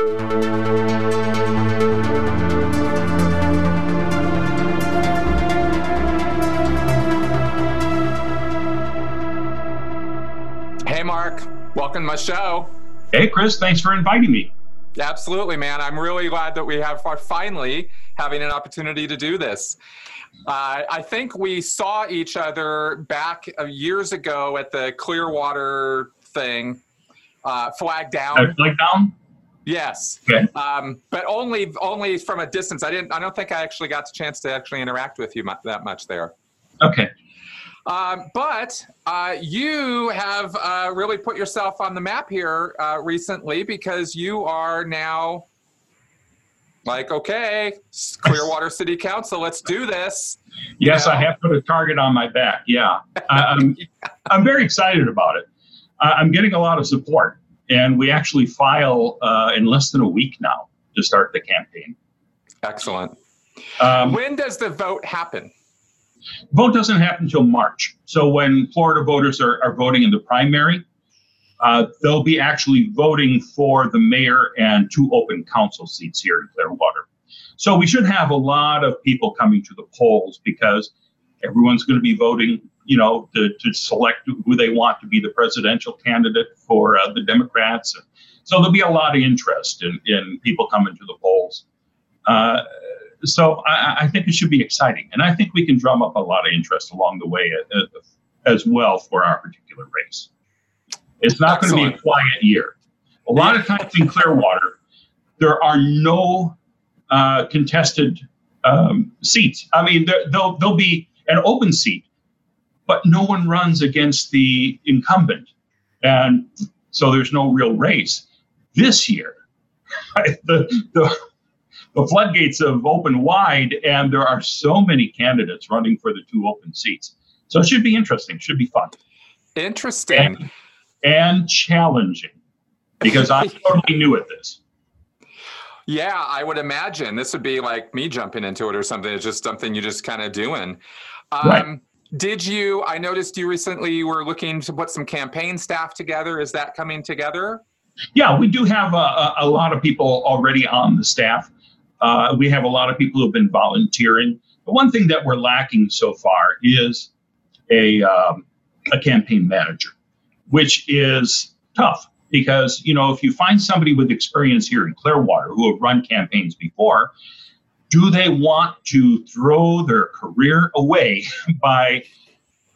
Hey, Mark. Welcome to my show. Hey, Chris. Thanks for inviting me. Absolutely, man. I'm really glad that we have are finally having an opportunity to do this. Uh, I think we saw each other back years ago at the Clearwater thing, uh, flag down. Uh, flag down. Yes. Okay. Um, but only only from a distance. I didn't. I don't think I actually got the chance to actually interact with you mu- that much there. Okay. Um, but uh, you have uh, really put yourself on the map here uh, recently because you are now like, okay, Clearwater City Council, let's do this. Yes, Yeah. I have put a target on my back. Yeah, I, I'm. I'm very excited about it. I'm getting a lot of support, and we actually file uh, in less than a week now to start the campaign. Excellent. Um, When does the vote happen? vote doesn't happen until March. So when Florida voters are, are voting in the primary, uh, they'll be actually voting for the mayor and two open council seats here in Clearwater. So we should have a lot of people coming to the polls because everyone's going to be voting, you know, to, to select who they want to be the presidential candidate for uh, the Democrats. So there'll be a lot of interest in, in people coming to the polls. Uh, so I, I think it should be exciting, and I think we can drum up a lot of interest along the way uh, as well for our particular race. It's not going to be a quiet year. A lot of times in Clearwater, there are no uh, contested um, seats. I mean, there, there'll, there'll be an open seat, but no one runs against the incumbent, and so there's no real race. This year, the, the the floodgates have opened wide, and there are so many candidates running for the two open seats. So it should be interesting. Should be fun Interesting. and, and challenging because I'm totally new at this. Yeah, I would imagine this would be like me jumping into it or something. It's just something you're just kind of doing. Um, Right. Did you? I noticed you recently were looking to put some campaign staff together. Is that coming together? Yeah, we do have a, a, lot of people already on the staff. Uh, we have a lot of people who've been volunteering. The one thing that we're lacking so far is a um, a campaign manager, which is tough because you know if you find somebody with experience here in Clearwater who have run campaigns before, do they want to throw their career away by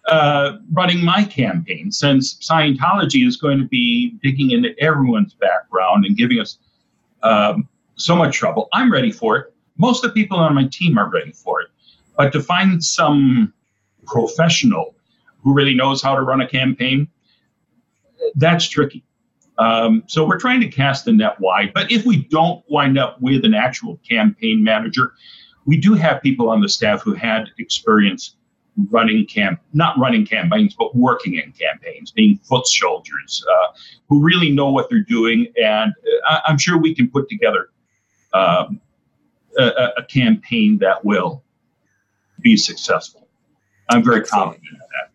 uh, running my campaign since Scientology is going to be digging into everyone's background and giving us um, so much trouble. I'm ready for it. Most of the people on my team are ready for it. But to find some professional who really knows how to run a campaign, that's tricky. Um, so we're trying to cast the net wide. But if we don't wind up with an actual campaign manager, we do have people on the staff who had experience running camp, not running campaigns, but working in campaigns, being foot soldiers, uh, who really know what they're doing. And uh, I, I'm sure we can put together um, a, a- a campaign that will be successful. I'm very Excellent. confident in that.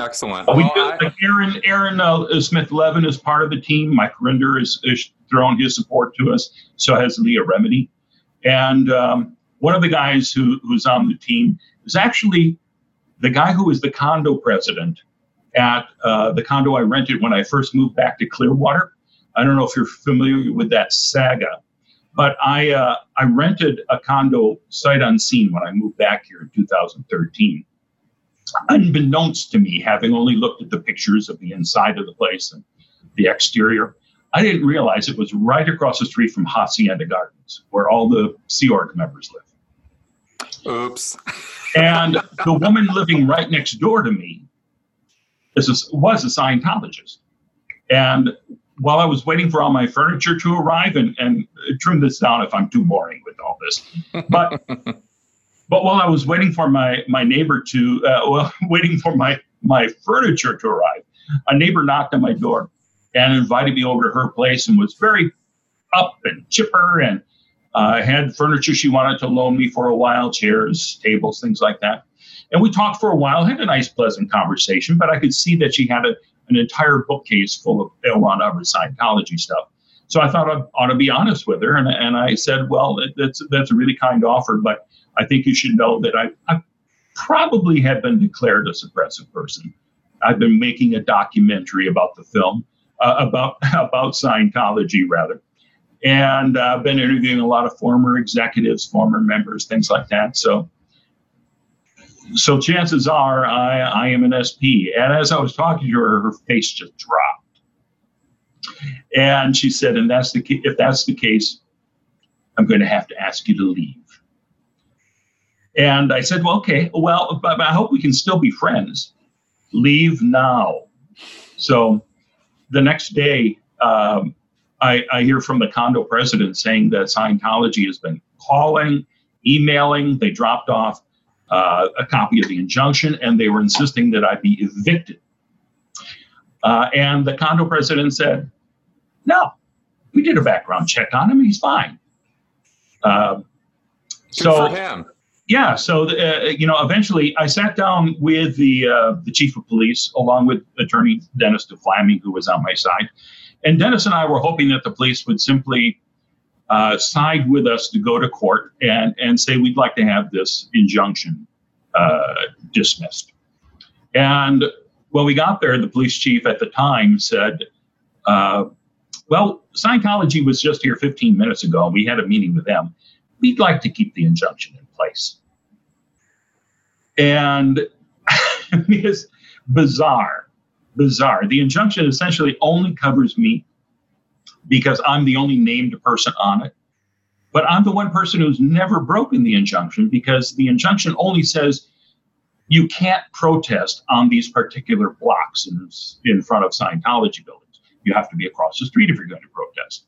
Excellent. We Well, I- like Aaron Aaron uh, Smith Levin is part of the team. Mike Rinder is, is thrown his support to us. So has Leah Remini, and um, one of the guys who, who's on the team is actually the guy who was the condo president at uh, the condo I rented when I first moved back to Clearwater. I don't know if you're familiar with that saga, but I uh, I rented a condo sight unseen when I moved back here in 2013 unbeknownst to me, having only looked at the pictures of the inside of the place and the exterior, I didn't realize it was right across the street from Hacienda Gardens, where all the Sea Org members live. oops. And the woman living right next door to me is a, was a Scientologist. And while I was waiting for all my furniture to arrive, and, and trim this down if I'm too boring with all this, but but while I was waiting for my my neighbor to uh, well waiting for my my furniture to arrive, a neighbor knocked on my door and invited me over to her place and was very up and chipper and uh, had furniture she wanted to loan me for a while, chairs, tables, things like that. And we talked for a while, had a nice, pleasant conversation, but I could see that she had a, an entire bookcase full of L. Ron Hubbard Scientology stuff. So I thought I ought to be honest with her, and, and I said, "Well, that's that's a really kind offer, but I think you should know that I, I probably have been declared a suppressive person. I've been making a documentary about the film, uh, about about Scientology rather, and I've been interviewing a lot of former executives, former members, things like that. So." So chances are I, I am an SP. And as I was talking to her, her face just dropped and she said, and that's the if that's the case, I'm going to have to ask you to leave. And I said, well, okay, well, but I hope we can still be friends. Leave now. So the next day, um, I, I, hear from the condo president saying that Scientology has been calling, emailing. They dropped off uh, a copy of the injunction and they were insisting that I be evicted. Uh, and the condo president said, no, we did a background check on him. He's fine. Uh, so for him. Yeah, so uh, you know, eventually, I sat down with the uh, the chief of police, along with Attorney Dennis deVlaming, who was on my side, and Dennis and I were hoping that the police would simply uh, side with us to go to court and and say we'd like to have this injunction uh, dismissed. And when we got there, the police chief at the time said, uh, well, Scientology was just here 15 minutes ago. We had a meeting with them. We'd like to keep the injunction in place. And it's bizarre, bizarre. The injunction essentially only covers me because I'm the only named person on it. But I'm the one person who's never broken the injunction because the injunction only says you can't protest on these particular blocks in, in front of Scientology buildings you have to be across the street if you're going to protest.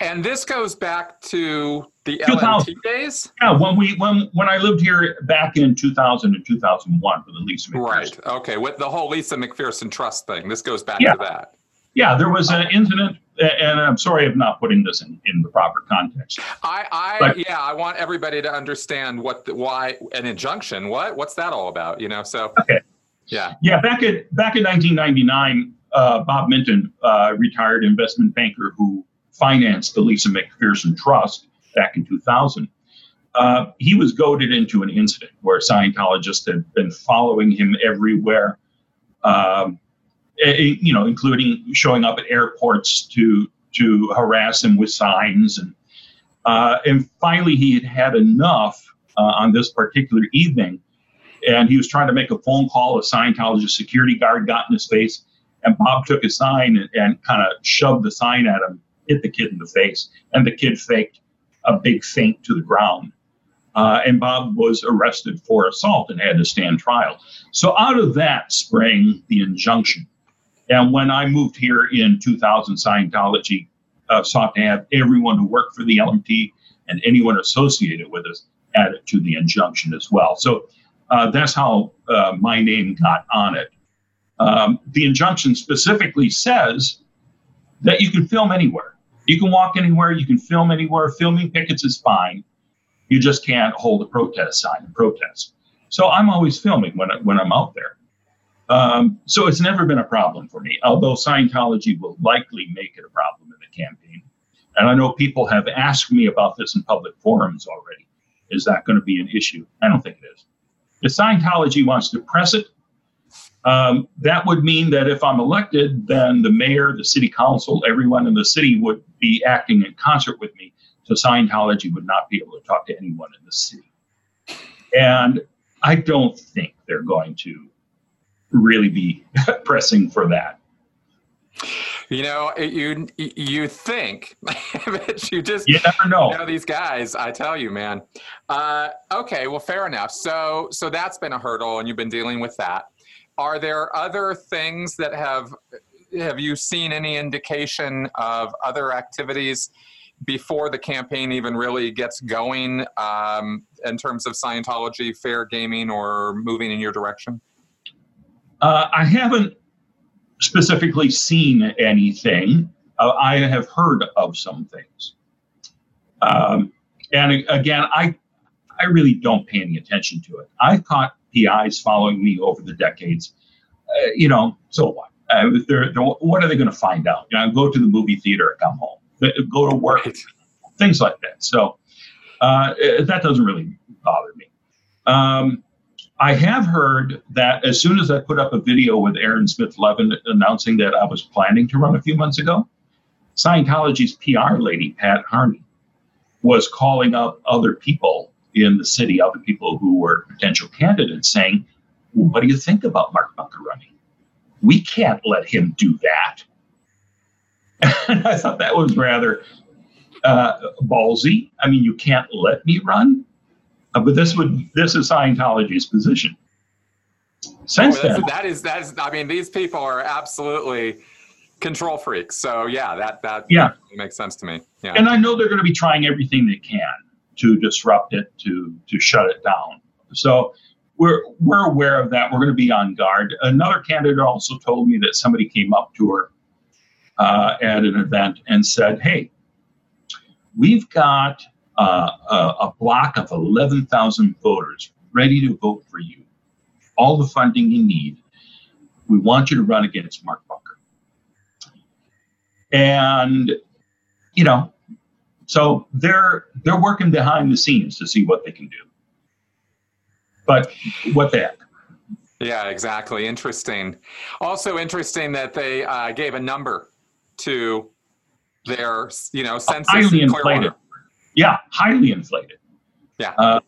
And this goes back to the LMT days. Yeah, when we when when I lived here back in 2000 and 2001 for the Lisa McPherson. Right. Okay. With the whole Lisa McPherson Trust thing, this goes back yeah. to that. Yeah, there was an incident, and I'm sorry if not putting this in, in the proper context. I, I but, yeah, I want everybody to understand what the, why an injunction. What what's that all about? You know, so okay. Yeah. Yeah. Back at back in 1999, uh, Bob Minton, uh, retired investment banker who financed the Lisa McPherson Trust back in 2000. Uh, he was goaded into an incident where Scientologists had been following him everywhere, um, you know, including showing up at airports to to harass him with signs, and uh, and finally he had had enough uh, on this particular evening, and he was trying to make a phone call. A Scientologist security guard got in his face, and Bob took a sign and, and kind of shoved the sign at him, hit the kid in the face, and the kid faked a big faint to the ground. Uh, and Bob was arrested for assault and had to stand trial. So out of that sprang the injunction. And when I moved here in 2000, Scientology uh, sought to have everyone who worked for the LMT and anyone associated with us added to the injunction as well. So uh, that's how uh, my name got on it. Um, the injunction specifically says that you can film anywhere. You can walk anywhere, you can film anywhere. Filming pickets is fine. You just can't hold a protest sign and protest. So I'm always filming when, I, when I'm out there. Um, so it's never been a problem for me, although Scientology will likely make it a problem in the campaign. And I know people have asked me about this in public forums already. Is that going to be an issue? I don't think it is. If Scientology wants to press it, um, that would mean that if I'm elected, then the mayor, the city council, everyone in the city would be acting in concert with me. So Scientology would not be able to talk to anyone in the city. And I don't think they're going to really be pressing for that. You know, you you think, but you just you never know. You know these guys. I tell you, man. Uh, okay, well, fair enough. So so that's been a hurdle, and you've been dealing with that are there other things that have have you seen any indication of other activities before the campaign even really gets going um, in terms of Scientology, fair gaming, or moving in your direction? Uh, I haven't specifically seen anything. Uh, I have heard of some things. Um, and again, I I really don't pay any attention to it. I've caught PIs following me over the decades. Uh, you know, so what? Uh, they're, they're, what are they going to find out? You know, go to the movie theater, come home. go to work, right. things like that. So uh, that doesn't really bother me. Um, I have heard that as soon as I put up a video with Aaron Smith Levin announcing that I was planning to run a few months ago, Scientology's PR lady, Pat Harney, was calling up other people in the city, other people who were potential candidates, saying, well, What do you think about Mark Bunker running? We can't let him do that. And I thought that was rather uh, ballsy. I mean, you can't let me run. Uh, but this would this is Scientology's position. Since oh, then, that is that is. I mean, these people are absolutely control freaks. So yeah, that that yeah makes sense to me. Yeah, and I know they're going to be trying everything they can to disrupt it, to to shut it down. So we're we're aware of that. We're going to be on guard. Another candidate also told me that somebody came up to her uh, at an event and said, "Hey, we've got uh, a, a block of 11,000 voters ready to vote for you. All the funding you need. We want you to run against Mark Bunker. And, you know, so they're they're working behind the scenes to see what they can do. But what the heck? Yeah, exactly. Interesting. Also interesting that they uh, gave a number to their, you know, census. Highly inflated yeah, highly inflated. Yeah. Uh,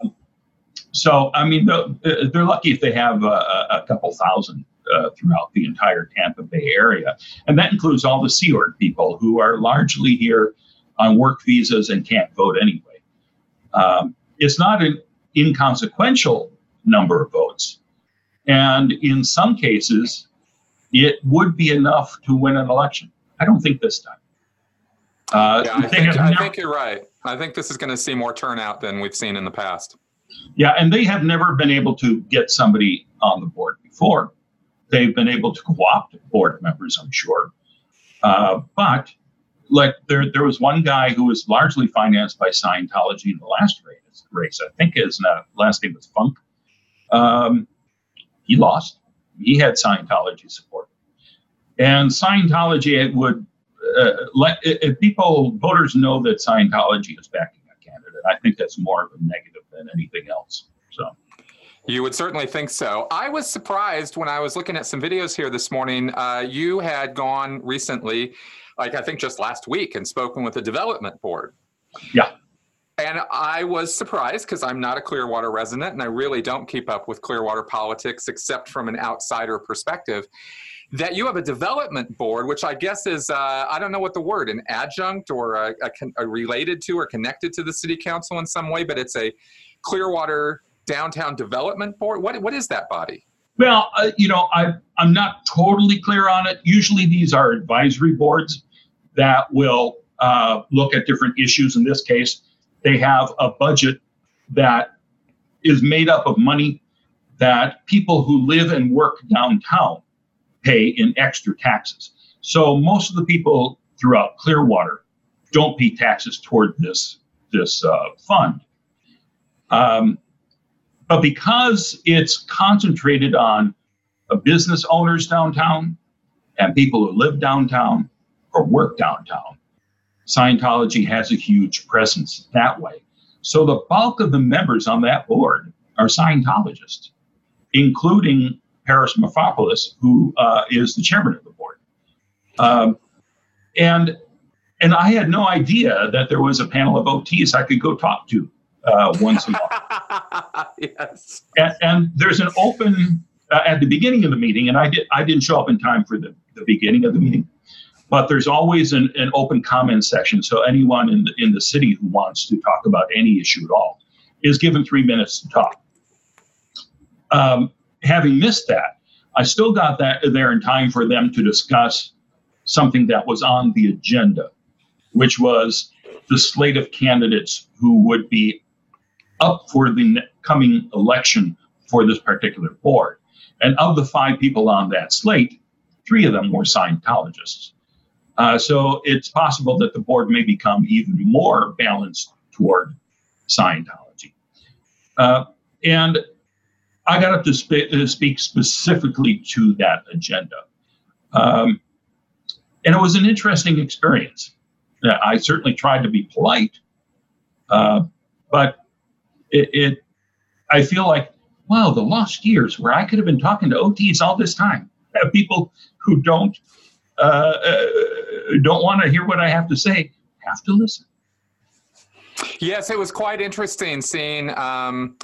so, I mean, they're lucky if they have a, a couple thousand uh, throughout the entire Tampa Bay area. And that includes all the Sea Org people who are largely here on work visas and can't vote anyway. Um, it's not an inconsequential number of votes. And in some cases, it would be enough to win an election. I don't think this time. Uh, yeah, I, think, I think you're right. I think this is going to see more turnout than we've seen in the past. Yeah, and they have never been able to get somebody on the board before. They've been able to co-opt board members, I'm sure. Uh, but like there, there was one guy who was largely financed by Scientology in the last race. I think his uh, last name was Funk. Um, he lost. He had Scientology support, and Scientology would uh, let if people voters know that Scientology is backing a candidate, I think that's more of a negative than anything else. So. You would certainly think so. I was surprised when I was looking at some videos here this morning. Uh, you had gone recently, like I think just last week, and spoken with the development board. Yeah. And I was surprised because I'm not a Clearwater resident and I really don't keep up with Clearwater politics except from an outsider perspective that you have a development board, which I guess is, uh, I don't know what the word, an adjunct or a, a, a related to or connected to the city council in some way, but it's a Clearwater Downtown Development Board. What, what is that body? Well, uh, you know, I, I'm not totally clear on it. Usually these are advisory boards that will uh, look at different issues. In this case, they have a budget that is made up of money that people who live and work downtown pay in extra taxes. So most of the people throughout Clearwater don't pay taxes toward this this uh, fund. Um, but because it's concentrated on uh, business owners downtown and people who live downtown or work downtown, Scientology has a huge presence that way. So the bulk of the members on that board are Scientologists, including Paris Morfopoulos, who uh, is the chairman of the board. Um, and and I had no idea that there was a panel of OTs I could go talk to uh, once a month. yes. And, and, there's an open uh, at the beginning of the meeting, and I did I didn't show up in time for the, the beginning of the meeting, but there's always an, an open comment section. So anyone in the, in the city who wants to talk about any issue at all is given three minutes to talk. Um, having missed that, I still got that there in time for them to discuss something that was on the agenda, which was the slate of candidates who would be up for the coming election for this particular board. And of the five people on that slate, three of them were Scientologists. Uh, so it's possible that the board may become even more balanced toward Scientology. Uh, and I got up to spe- uh, speak specifically to that agenda. Um, and it was an interesting experience. I certainly tried to be polite, uh, but it, it, I feel like, wow, the lost years where I could have been talking to OTs all this time. People who don't uh, uh, don't want to hear what I have to say have to listen. Yes, it was quite interesting seeing. Um,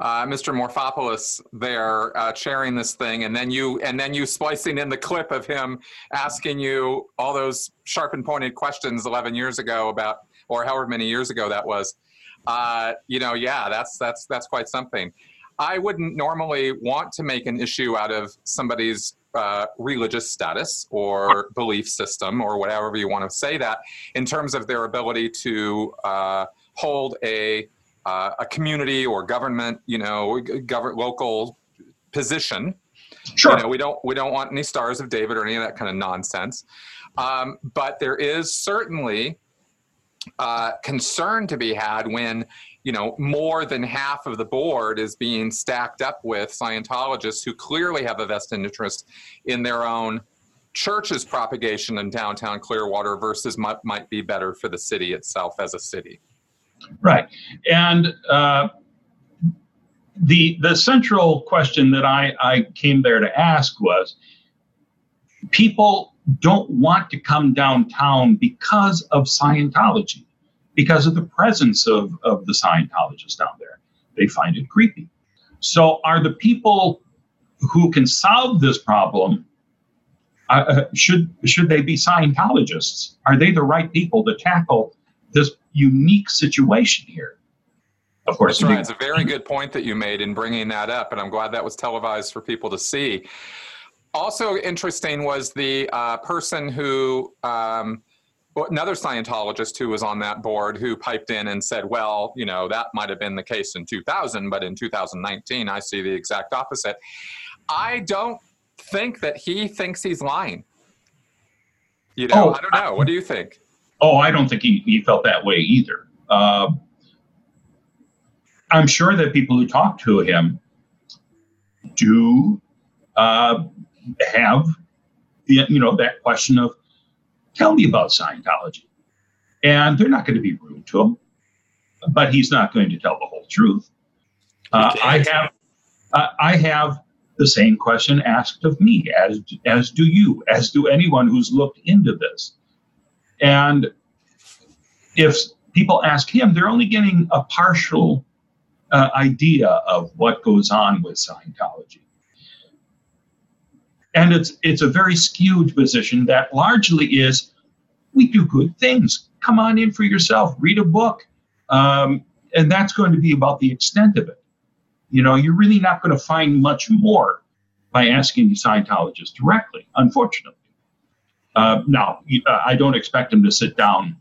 uh, Mr. Morfopoulos there uh, this thing, and then you and then you splicing in the clip of him asking you all those sharp and pointed questions 11 years ago about, or however many years ago that was. Uh, you know, yeah, that's that's that's quite something. I wouldn't normally want to make an issue out of somebody's uh, religious status or belief system or whatever you want to say that in terms of their ability to uh, hold a uh, a community or government, you know, government local position. Sure. You know, we don't we don't want any stars of David or any of that kind of nonsense. Um, but there is certainly uh, concern to be had when you know more than half of the board is being stacked up with Scientologists who clearly have a vested interest in their own church's propagation in downtown Clearwater versus might, might be better for the city itself as a city. Right. And uh, the the central question that I, I came there to ask was people don't want to come downtown because of Scientology, because of the presence of, of the Scientologists down there. They find it creepy. So are the people who can solve this problem uh, uh should should they be Scientologists? Are they the right people to tackle this unique situation here. Of course, That's right. It's a very good point that you made in bringing that up, and I'm glad that was televised for people to see. Also interesting was the uh, person who, um, another Scientologist who was on that board, who piped in and said, "Well, you know, that might have been the case in 2000, but in 2019, I see the exact opposite." I don't think that he thinks he's lying. You know, oh, I don't know. What do you think? Oh, I don't think he, he felt that way either. Uh, I'm sure that people who talk to him do uh, have, you know, that question of, tell me about Scientology. And they're not going to be rude to him, but he's not going to tell the whole truth. Uh, I have, uh, I have the same question asked of me, as as do you, as do anyone who's looked into this. And if people ask him, they're only getting a partial uh, idea of what goes on with Scientology. And it's it's a very skewed position that largely is we do good things. Come on in for yourself, read a book. Um, and that's going to be about the extent of it. You know, you're really not going to find much more by asking the Scientologist directly, unfortunately. Uh, now, uh, I don't expect him to sit down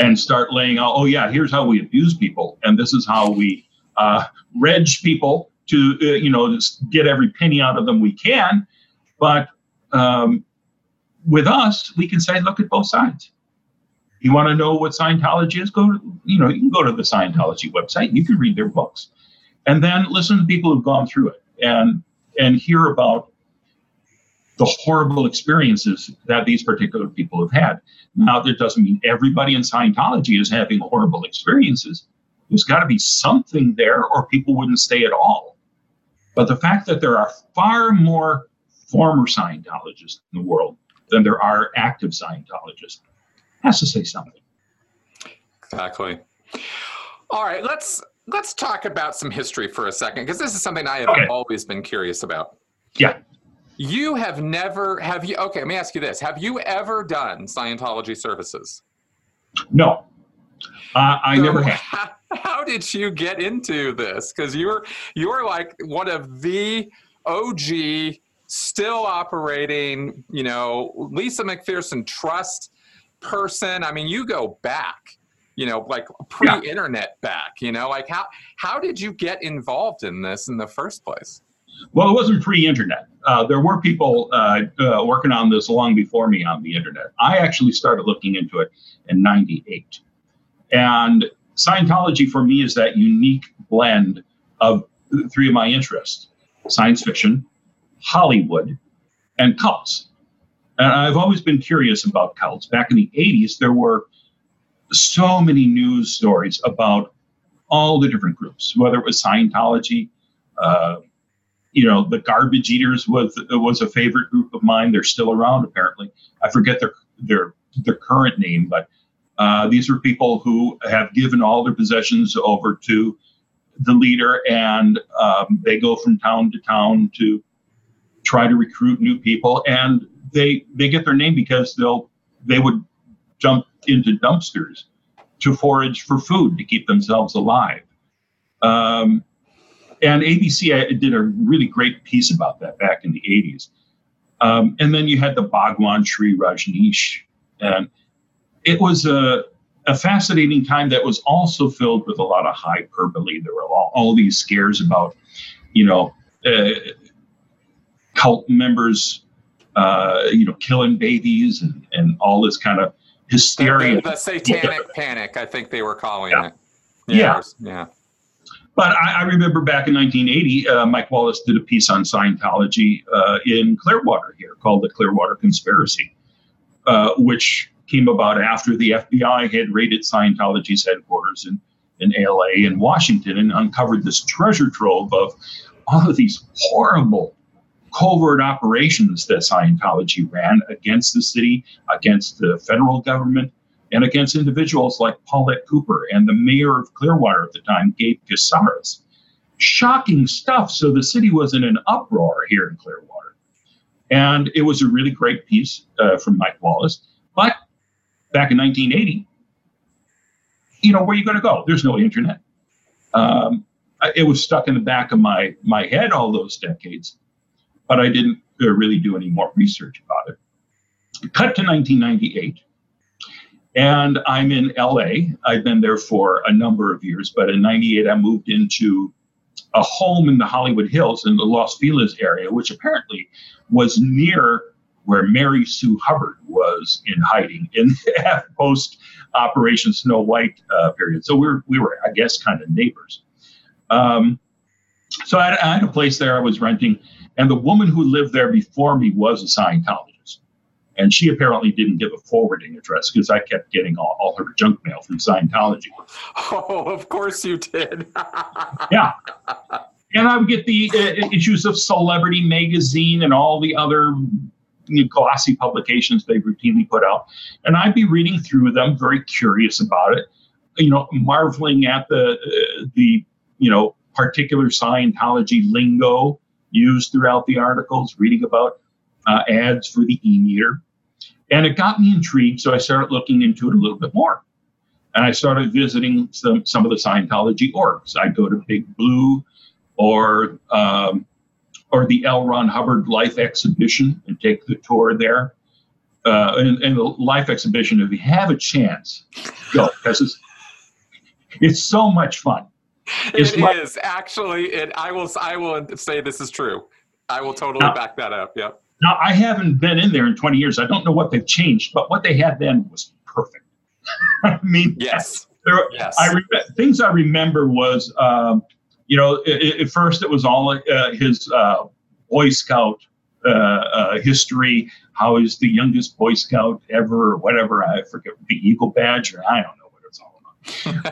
and start laying out, oh, yeah, here's how we abuse people, and this is how we uh, reg people to, uh, you know, get every penny out of them we can. But um, with us, we can say, look at both sides. You want to know what Scientology is? Go, to, you know, you can go to the Scientology website. You can read their books, and then listen to people who've gone through it and and hear about the horrible experiences that these particular people have had. Now, that doesn't mean everybody in Scientology is having horrible experiences. There's got to be something there, or people wouldn't stay at all. But the fact that there are far more former Scientologists in the world than there are active Scientologists has to say something. Exactly. All right, let's let's talk about some history for a second because this is something I have okay. always been curious about. Yeah. You have never have you okay, let me ask you this. Have you ever done Scientology services? No. Uh, I so never have. How, how did you get into this? Because you're you're like one of the OG still operating, you know, Lisa McPherson trust person. I mean, you go back, you know, like pre-internet yeah. back, you know, like how how did you get involved in this in the first place? Well, it wasn't pre-internet. Uh, there were people uh, uh, working on this long before me on the internet. I actually started looking into it in '98, and Scientology for me is that unique blend of three of my interests: science fiction, Hollywood, and cults. And I've always been curious about cults. Back in the 80s, there were so many news stories about all the different groups, whether it was Scientology, uh, you know, the Garbage Eaters was was a favorite group of mine. They're still around, apparently. I forget their their their current name, but uh, these are people who have given all their possessions over to the leader, and um, they go from town to town to try to recruit new people, and they they get their name because they'll they would jump into dumpsters to forage for food to keep themselves alive. Um, and ABC did a really great piece about that back in the 80s. Um, and then you had the Bhagwan Shree Rajneesh. And it was a, a fascinating time that was also filled with a lot of hyperbole. There were all, all these scares about, you know, uh, cult members, uh, you know, killing babies and, and all this kind of hysteria. The, the satanic panic, I think they were calling yeah. it. Yeah. Yeah. But I, I, remember back in 1980, uh, Mike Wallace did a piece on Scientology uh, in Clearwater here called The Clearwater Conspiracy, uh, which came about after the FBI had raided Scientology's headquarters in, in LA and Washington and uncovered this treasure trove of all of these horrible covert operations that Scientology ran against the city, against the federal government, and against individuals like Paulette Cooper and the mayor of Clearwater at the time, Gabe Cazares. Shocking stuff. So the city was in an uproar here in Clearwater. And it was a really great piece uh, from Mike Wallace. But back in 1980, you know, where are you going to go? There's no internet. Um, it was stuck in the back of my, my head all those decades, but I didn't uh, really do any more research about it. Cut to 1998 and I'm in LA. I've been there for a number of years, but in 98, I moved into a home in the Hollywood Hills in the Los Feliz area, which apparently was near where Mary Sue Hubbard was in hiding in the post Operation Snow White uh, period. So we were, we were, I guess, kind of neighbors. Um, so I I had a place there I was renting, and the woman who lived there before me was a Scientologist. And she apparently didn't give a forwarding address because I kept getting all, all, her junk mail from Scientology. Oh, of course you did. yeah. And I would get the uh, issues of Celebrity Magazine and all the other glossy publications they routinely put out. And I'd be reading through them, very curious about it, you know, marveling at the, uh, the you know, particular Scientology lingo used throughout the articles, reading about uh, ads for the e-meter. And it got me intrigued, so I started looking into it a little bit more. And I started visiting some, some of the Scientology orgs. I'd go to Big Blue or um, or the L. Ron Hubbard Life Exhibition and take the tour there. Uh, and, and, the Life Exhibition, if you have a chance, go because it's it's so much fun. It's it is actually. I will. I will say this is true. I will totally now, back that up. Yep. Now, I haven't been in there in 20 years. I don't know what they've changed, but what they had then was perfect. I mean, yes. There, yes. I re- things I remember was, um, you know, it, at first it was all uh, his uh, Boy Scout uh, uh, history, how he's the youngest Boy Scout ever, or whatever. I forget the Eagle Badge, or I don't know what it's all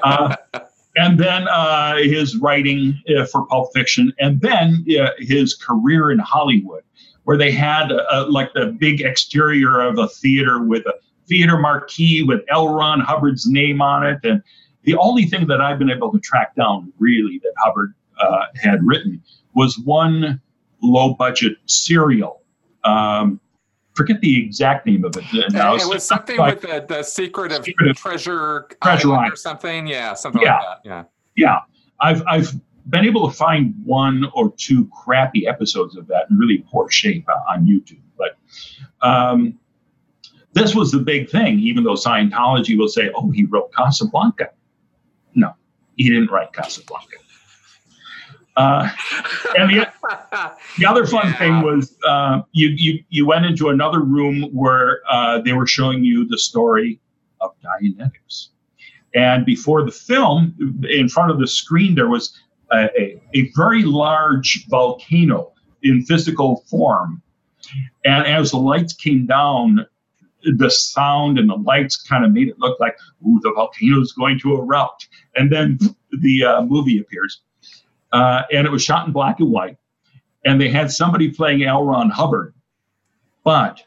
about. And then uh, his writing uh, for Pulp Fiction, and then uh, his career in Hollywood where they had uh, like the big exterior of a theater with a theater marquee with L. Ron Hubbard's name on it. And the only thing that I've been able to track down really that Hubbard uh, had written was one low budget serial. Um, forget the exact name of it. Now, it was something with the, the secret of, secret treasure, treasure or something. Yeah, something yeah. like that. Yeah. Yeah. I've, I've been able to find one or two crappy episodes of that in really poor shape on YouTube. But um, this was the big thing, even though Scientology will say, oh, he wrote Casablanca. No, he didn't write Casablanca. Uh, and the, the other fun yeah. thing was uh, you, you, you went into another room where uh, they were showing you the story of Dianetics. And before the film, in front of the screen, there was a, a, very large volcano in physical form And as the lights came down, the sound and the lights kind of made it look like, ooh, the volcano is going to erupt. And then the uh, movie appears. Uh, and it was shot in black and white. And they had somebody playing L. Ron Hubbard, but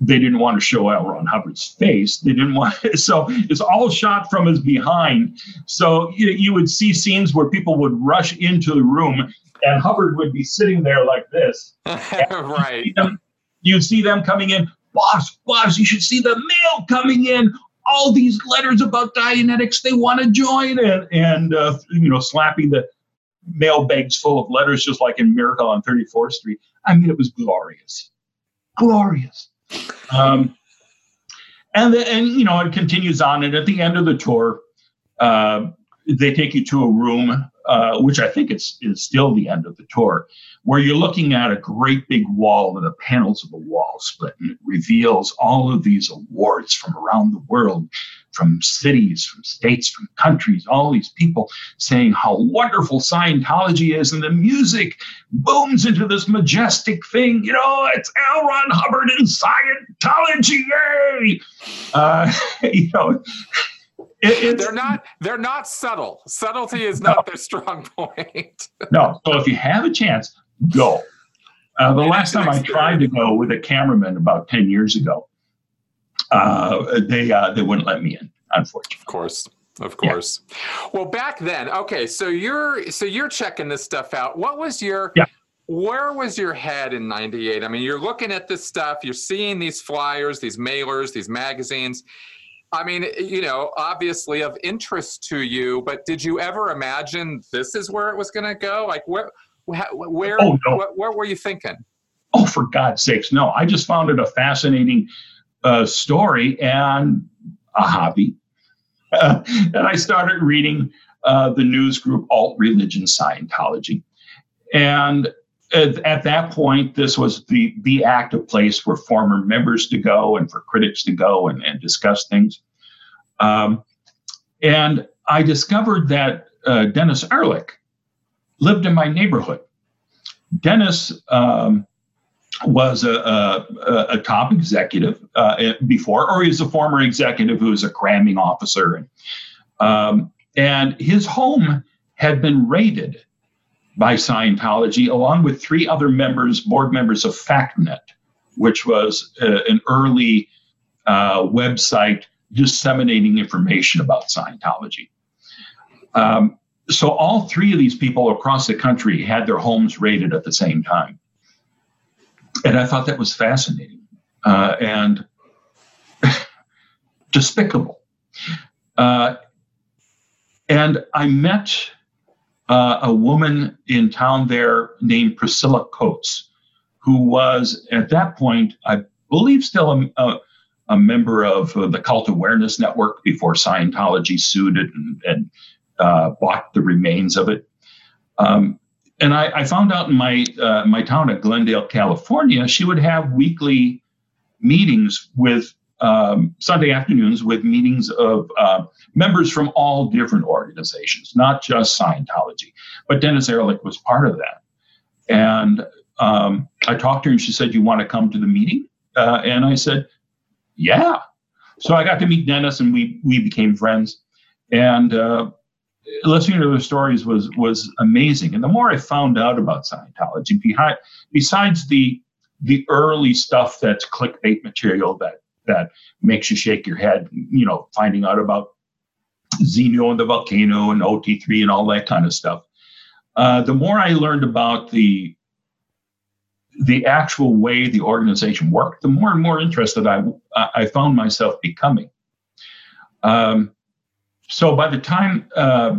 they didn't want to show L. Ron Hubbard's face. They didn't want, so it's all shot from his behind. So you, you would see scenes where people would rush into the room and Hubbard would be sitting there like this. right. You'd see, them, you'd see them coming in boss, boss, you should see the mail coming in. All these letters about Dianetics, they want to join, and and uh, you know, slapping the mail bags full of letters, just like in Miracle on 34th Street. I mean, it was glorious, glorious. Um, and the, and you know, it continues on, and at the end of the tour, uh, they take you to a room uh, which I think is, is still the end of the tour, where you're looking at a great big wall and the panels of the wall split, and it reveals all of these awards from around the world, from cities, from states, from countries, all these people saying how wonderful Scientology is, and the music booms into this majestic thing. You know, it's L. Ron Hubbard and Scientology, yay! Uh, you know it, they're not they're not subtle. Subtlety is not no. their strong point. no. So if you have a chance, go. Uh, the last time I tried to go with a cameraman about ten years ago, uh, they uh, they wouldn't let me in, unfortunately. Of course. Of course. Yeah. Well, back then, okay, so you're so you're checking this stuff out. What was your yeah. where was your head in 98? I mean, you're looking at this stuff, you're seeing these flyers, these mailers, these magazines, I mean, you know, obviously of interest to you, but did you ever imagine this is where it was going to go? Like, where, where, oh, no. where, where, were you thinking? Oh, for God's sakes, no! I just found it a fascinating uh, story and a hobby, uh, and I started reading uh, the news group Alt Religion Scientology, and at, at, that point, this was the the active place for former members to go and for critics to go and, and discuss things. Um, and I discovered that uh, Dennis Erlich lived in my neighborhood. Dennis um, was a, a, a, top executive uh, before, or he's a former executive who was a cramming officer. Um, and his home had been raided by Scientology, along with three other members, board members of FactNet, which was uh, an early uh, website disseminating information about Scientology. Um, so all three of these people across the country had their homes raided at the same time. And I thought that was fascinating uh, and despicable. Uh, and I met uh, a woman in town there named Priscilla Coates, who was at that point, I believe, still a, a, a member of uh, the Cult Awareness Network before Scientology sued it and, and uh, bought the remains of it. Um, and I, I, found out in my uh, my town of Glendale, California, she would have weekly meetings with um, Sunday afternoons with meetings of uh, members from all different organizations, not just Scientology. But Dennis Erlich was part of that. And um, I talked to her and she said, You want to come to the meeting? Uh, and I said, Yeah. So I got to meet Dennis and we, we became friends. And uh, listening to their stories was, was amazing. And the more I found out about Scientology, behind, besides the, the early stuff that's clickbait material that that makes you shake your head, you know, finding out about Xenu and the volcano and OT3 and all that kind of stuff. Uh, the more I learned about the the actual way the organization worked, the more and more interested I I found myself becoming. Um, so by the time uh,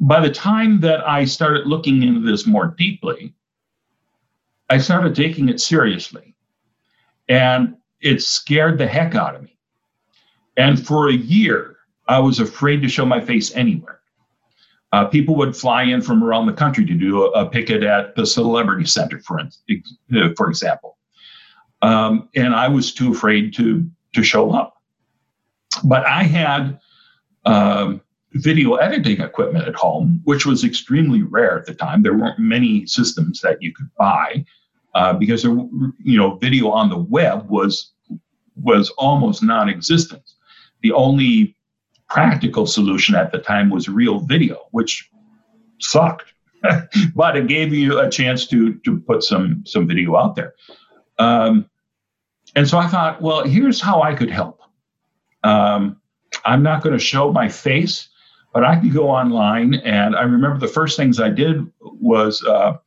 by the time that I started looking into this more deeply, I started taking it seriously. And it scared the heck out of me. And for a year, I was afraid to show my face anywhere. Uh, people would fly in from around the country to do a, a picket at the Celebrity Center, for, uh, for example. Um, and I was too afraid to, to show up. But I had um, video editing equipment at home, which was extremely rare at the time. There weren't many systems that you could buy uh, because there, you know video on the web was was almost non-existent. The only practical solution at the time was real video, which sucked, but it gave you a chance to to put some some video out there. Um, and so I thought, well, here's how I could help. Um, I'm not going to show my face, but I can go online. And I remember the first things I did was uh,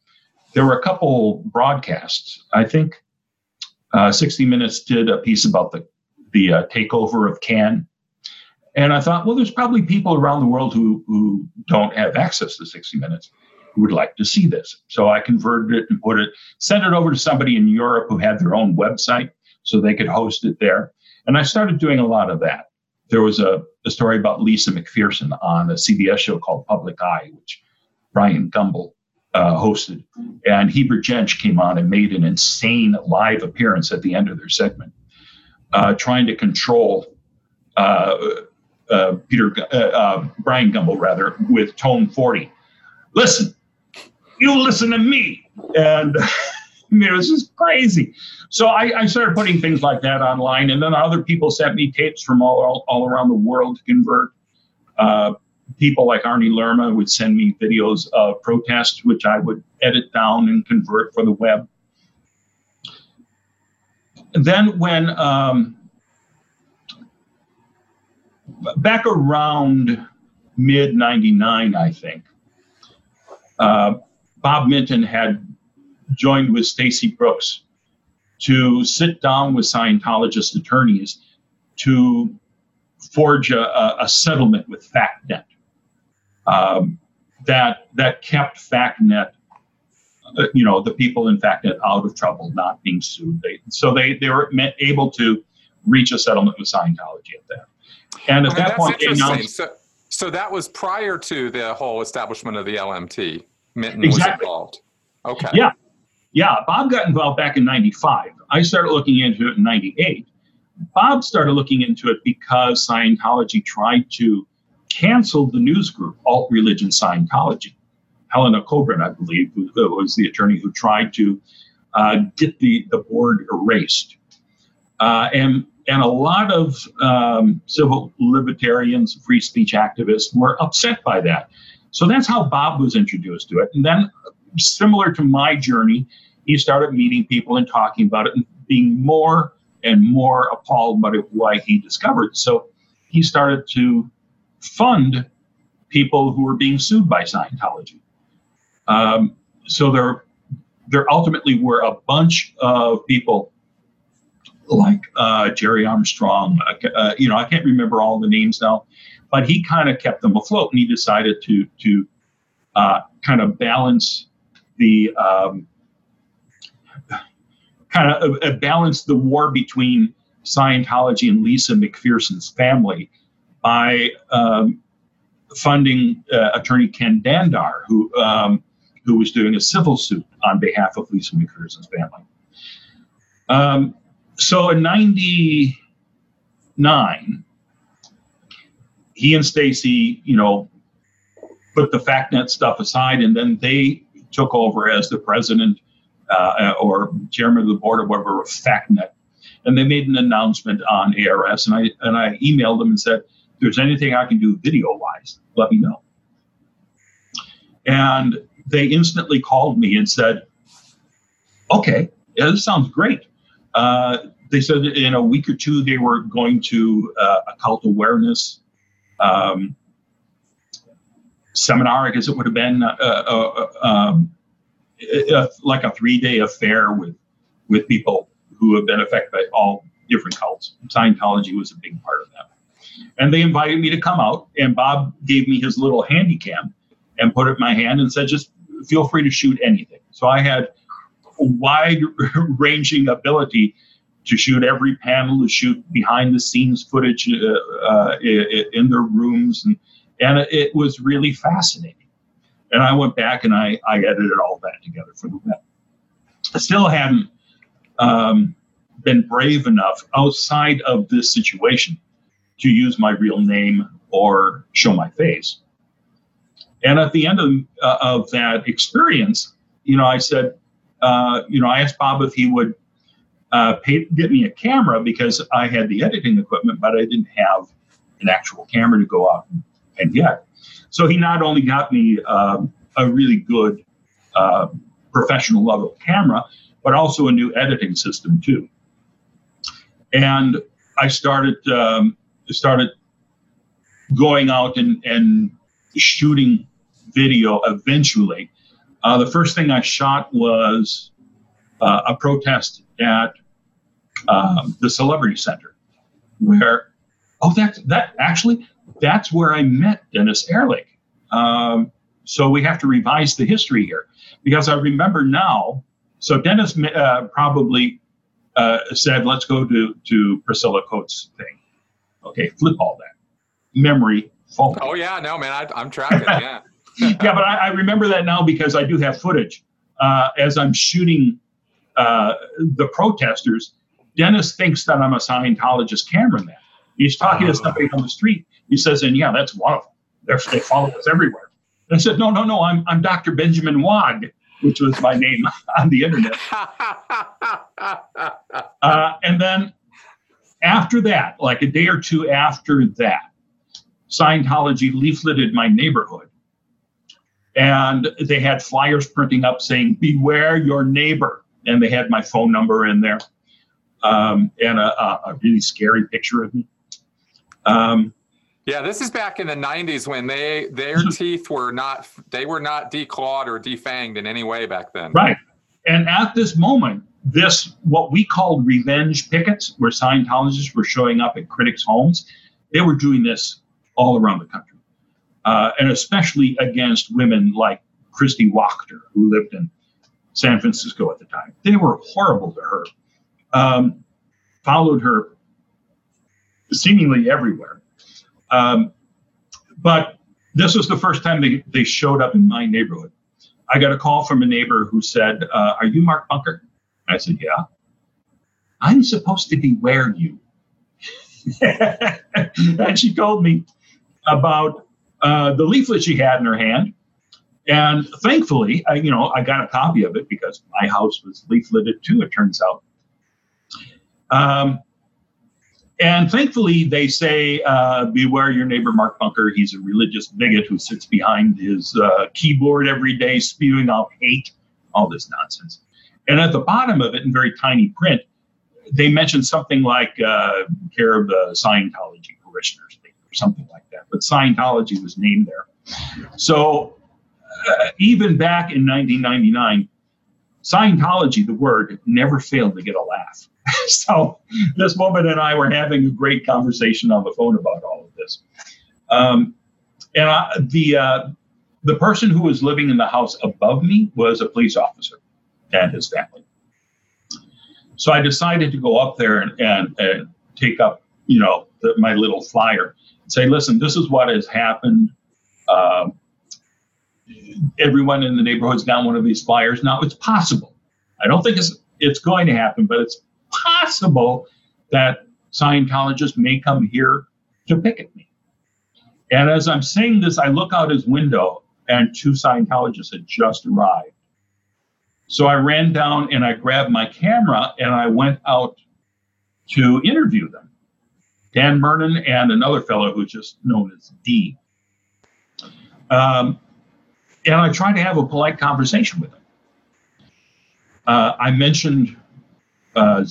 there were a couple broadcasts. I think uh, 60 Minutes did a piece about the the uh, takeover of CAN. And I thought, well, there's probably people around the world who, who don't have access to 60 Minutes who would like to see this. So I converted it and put it, sent it over to somebody in Europe who had their own website so they could host it there. And I started doing a lot of that. There was a, a story about Lisa McPherson on a CBS show called Public Eye, which Bryant Gumbel uh, hosted. And Heber Jentzsch came on and made an insane live appearance at the end of their segment, uh, trying to control uh, uh Peter uh, uh, Bryant Gumbel rather with tone 40. Listen, you listen to me, and it was just crazy. So I, I, started putting things like that online, and then other people sent me tapes from all all, all around the world to convert. Uh, people like Arnie Lerma would send me videos of protests, which I would edit down and convert for the web. And then when um, back around mid 99, I think, uh, Bob Minton had joined with Stacy Brooks to sit down with Scientologist attorneys to forge a, a settlement with FactNet um, that that kept FactNet, uh, you know, the people in FactNet out of trouble, not being sued. They, so they they were able to reach a settlement with Scientology at that. And at that point, they announced. So, so that was prior to the whole establishment of the LMT. Minton exactly. was involved. Okay. Yeah. Yeah. Bob got involved back in 95. I started looking into it in 98. Bob started looking into it because Scientology tried to cancel the news group, Alt Religion Scientology. Helena Kobrin, I believe, who, was the attorney who tried to uh, get the, the board erased. Uh, and, and a lot of um, civil libertarians, free speech activists were upset by that. So that's how Bob was introduced to it. And then, similar to my journey, he started meeting people and talking about it and being more and more appalled by what he discovered. So he started to fund people who were being sued by Scientology. Um, so there, there ultimately were a bunch of people like uh, Gerry Armstrong. Uh, uh, you know, I can't remember all the names now, but he kind of kept them afloat, and he decided to to uh, kind of balance the um, kind of uh, balance the war between Scientology and Lisa McPherson's family by um, funding uh, attorney Ken Dandar, who um, who was doing a civil suit on behalf of Lisa McPherson's family. Um, so in '99, he and Stacy, you know, put the FactNet stuff aside, and then they took over as the president uh, or chairman of the board or whatever of FactNet. And they made an announcement on ARS, and I and I emailed them and said, if there's anything I can do video wise, let me know. And they instantly called me and said, okay, yeah, this sounds great. Uh, they said in a week or two they were going to uh, occult awareness um, seminar, I guess it would have been uh, uh um, like a three day affair with with people who have been affected by all different cults. Scientology was a big part of that. And they invited me to come out, and Bob gave me his little handy cam and put it in my hand and said, just feel free to shoot anything. So I had a wide ranging ability to shoot every panel, to shoot behind the scenes footage uh, uh, in their rooms. And, and it was really fascinating. And I went back and I, I edited all that together for the web. I still hadn't um, been brave enough outside of this situation to use my real name or show my face. And at the end of, uh, of that experience, you know, I said, uh, you know, I asked Bob if he would uh, pay, get me a camera because I had the editing equipment, but I didn't have an actual camera to go out and, and yet. So he not only got me um, a really good uh, professional level camera, but also a new editing system too. And I started um, started going out and, and shooting video eventually. Uh, the first thing I shot was uh, a protest at um, the Celebrity Center, where oh that that actually that's where I met Dennis Erlich. Um, so we have to revise the history here because I remember now. So Dennis uh, probably uh, said, "Let's go to to Priscilla Coates' thing." Okay, flip all that memory fault. Oh yeah, no man, I, am tracking. Yeah, yeah, but I, I, remember that now because I do have footage uh, as I'm shooting uh, the protesters. Dennis thinks that I'm a Scientologist cameraman. He's talking to somebody on the street. He says, "And yeah, that's one of them. They're, they follow us everywhere." And I said, "No, no, no. I'm I'm Dr. Benjamin Wag." Which was my name on the internet. uh, and then after that, like a day or two after that, Scientology leafleted my neighborhood. And they had flyers printing up saying, Beware your neighbor. And they had my phone number in there um, and a, a, really scary picture of me. Um, yeah, this is back in the '90s when they their teeth were not they were not declawed or defanged in any way back then. Right, and at this moment, this what we called revenge pickets, where Scientologists were showing up at critics' homes, they were doing this all around the country, uh, and especially against women like Kristi Wachter, who lived in San Francisco at the time. They were horrible to her. Um, followed her seemingly everywhere. Um, but this was the first time they, they showed up in my neighborhood. I got a call from a neighbor who said, uh, Are you Mark Bunker? I said, Yeah. I'm supposed to beware you. and she told me about uh, the leaflet she had in her hand. And thankfully, I, you know, I got a copy of it because my house was leafleted too, it turns out. Um, and thankfully, they say, uh, beware your neighbor, Mark Bunker. He's a religious bigot who sits behind his uh, keyboard every day, spewing out hate, all this nonsense. And at the bottom of it, in very tiny print, they mention something like uh, care of the Scientology parishioners or something like that. But Scientology was named there. So uh, even back in 1999, Scientology, the word, never failed to get a laugh. so this woman and I were having a great conversation on the phone about all of this. Um, and I, the uh, the person who was living in the house above me was a police officer and his family. So I decided to go up there and, and, and take up, you know, the, my little flyer and say, listen, this is what has happened. Um, everyone in the neighborhood's one of these flyers. Now it's possible. I don't think it's it's going to happen, but it's possible that Scientologists may come here to picket me. And as I'm saying this, I look out his window and two Scientologists had just arrived. So I ran down and I grabbed my camera and I went out to interview them. Dan Mernon and another fellow who's just known as D. Um, and I tried to have a polite conversation with him. Uh, I mentioned uh,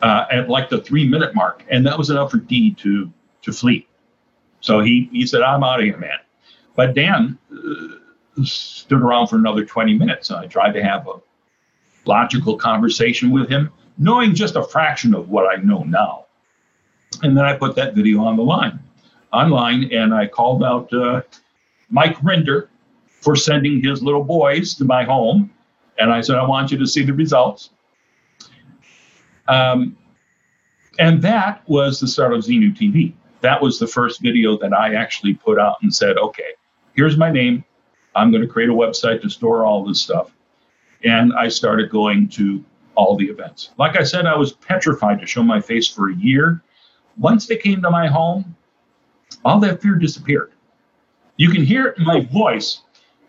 uh, at like the three minute mark, and that was enough for D to to flee. So he he said, "I'm out of here, man." But Dan uh, stood around for another 20 minutes, and I tried to have a logical conversation with him, knowing just a fraction of what I know now. And then I put that video on the line, online, and I called out uh, Mike Rinder for sending his little boys to my home. And I said, I want you to see the results. Um, and that was the start of Xenu TV. That was the first video that I actually put out and said, okay, here's my name. I'm going to create a website to store all this stuff. And I started going to all the events. Like I said, I was petrified to show my face for a year. Once they came to my home, all that fear disappeared. You can hear my voice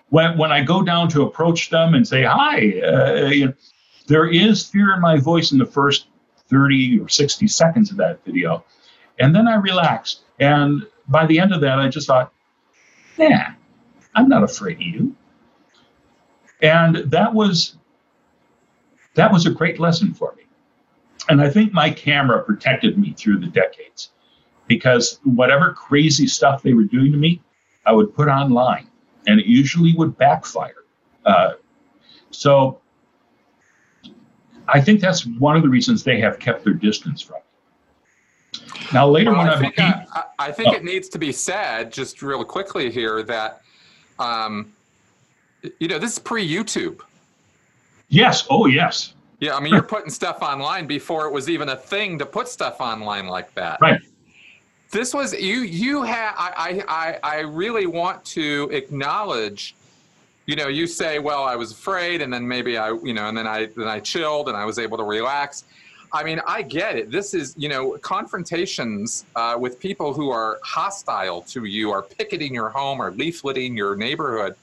when when I go down to approach them and say hi, uh, you know, there is fear in my voice in the first 30 or 60 seconds of that video, and then I relaxed. And by the end of that, I just thought, yeah, I'm not afraid of you. And that was that was a great lesson for me. And I think my camera protected me through the decades because whatever crazy stuff they were doing to me, I would put online and it usually would backfire. Uh, so I think that's one of the reasons they have kept their distance from me. Now, later well, when I, I think, became, I, I think oh. it needs to be said, just real quickly here, that, um, you know, this is pre YouTube. Yes. Oh, yes. Yeah. I mean, you're putting stuff online before it was even a thing to put stuff online like that. Right this was you you had I, I i really want to acknowledge you know you say well i was afraid and then maybe i you know and then i then i chilled and i was able to relax. I mean i get it. This is you know confrontations uh, with people who are hostile to you are picketing your home or leafleting your neighborhood.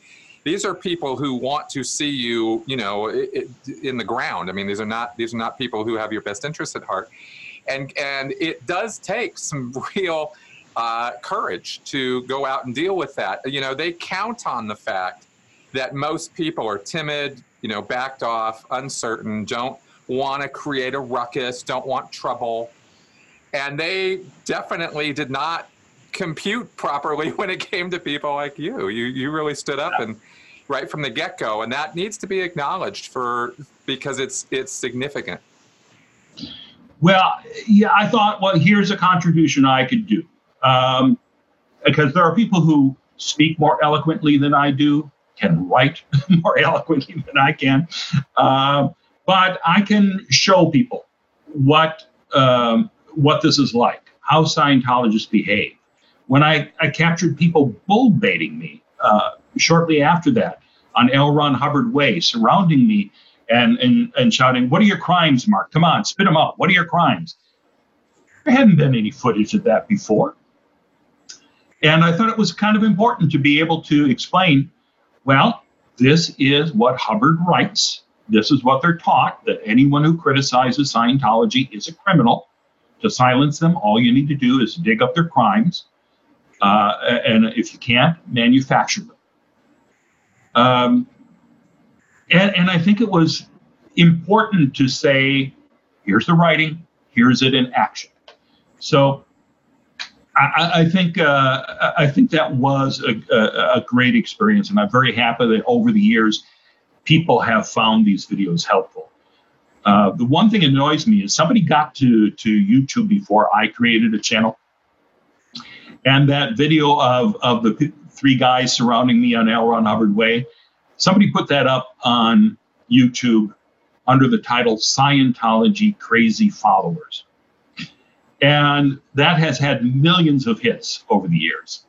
These are people who want to see you you know in the ground. I mean these are not these are not people who have your best interests at heart and and it does take some real uh, courage to go out and deal with that. You know, they count on the fact that most people are timid, you know, backed off, uncertain, don't want to create a ruckus, don't want trouble. And they definitely did not compute properly when it came to people like you. You you really stood up and right from the get-go and that needs to be acknowledged for because it's it's significant. Well, yeah, I thought, well, here's a contribution I could do. Um, because there are people who speak more eloquently than I do, can write more eloquently than I can. Uh, but I can show people what um, what this is like, how Scientologists behave. When I, I captured people bull baiting me uh, shortly after that on L. Ron Hubbard Way, surrounding me and, and, and shouting, What are your crimes, Mark? Come on, spit them out. What are your crimes? There hadn't been any footage of that before. And I thought it was kind of important to be able to explain well, this is what Hubbard writes. This is what they're taught that anyone who criticizes Scientology is a criminal. To silence them, all you need to do is dig up their crimes. Uh, and if you can't, manufacture them. Um, and, and I think it was important to say, here's the writing, here's it in action. So I, I think uh, I think that was a, a, a, great experience, and I'm very happy that over the years, people have found these videos helpful. Uh, the one thing annoys me is somebody got to to YouTube before I created a channel, and that video of of the three guys surrounding me on L. Ron Hubbard Way Somebody put that up on YouTube under the title Scientology Crazy Followers. And that has had millions of hits over the years,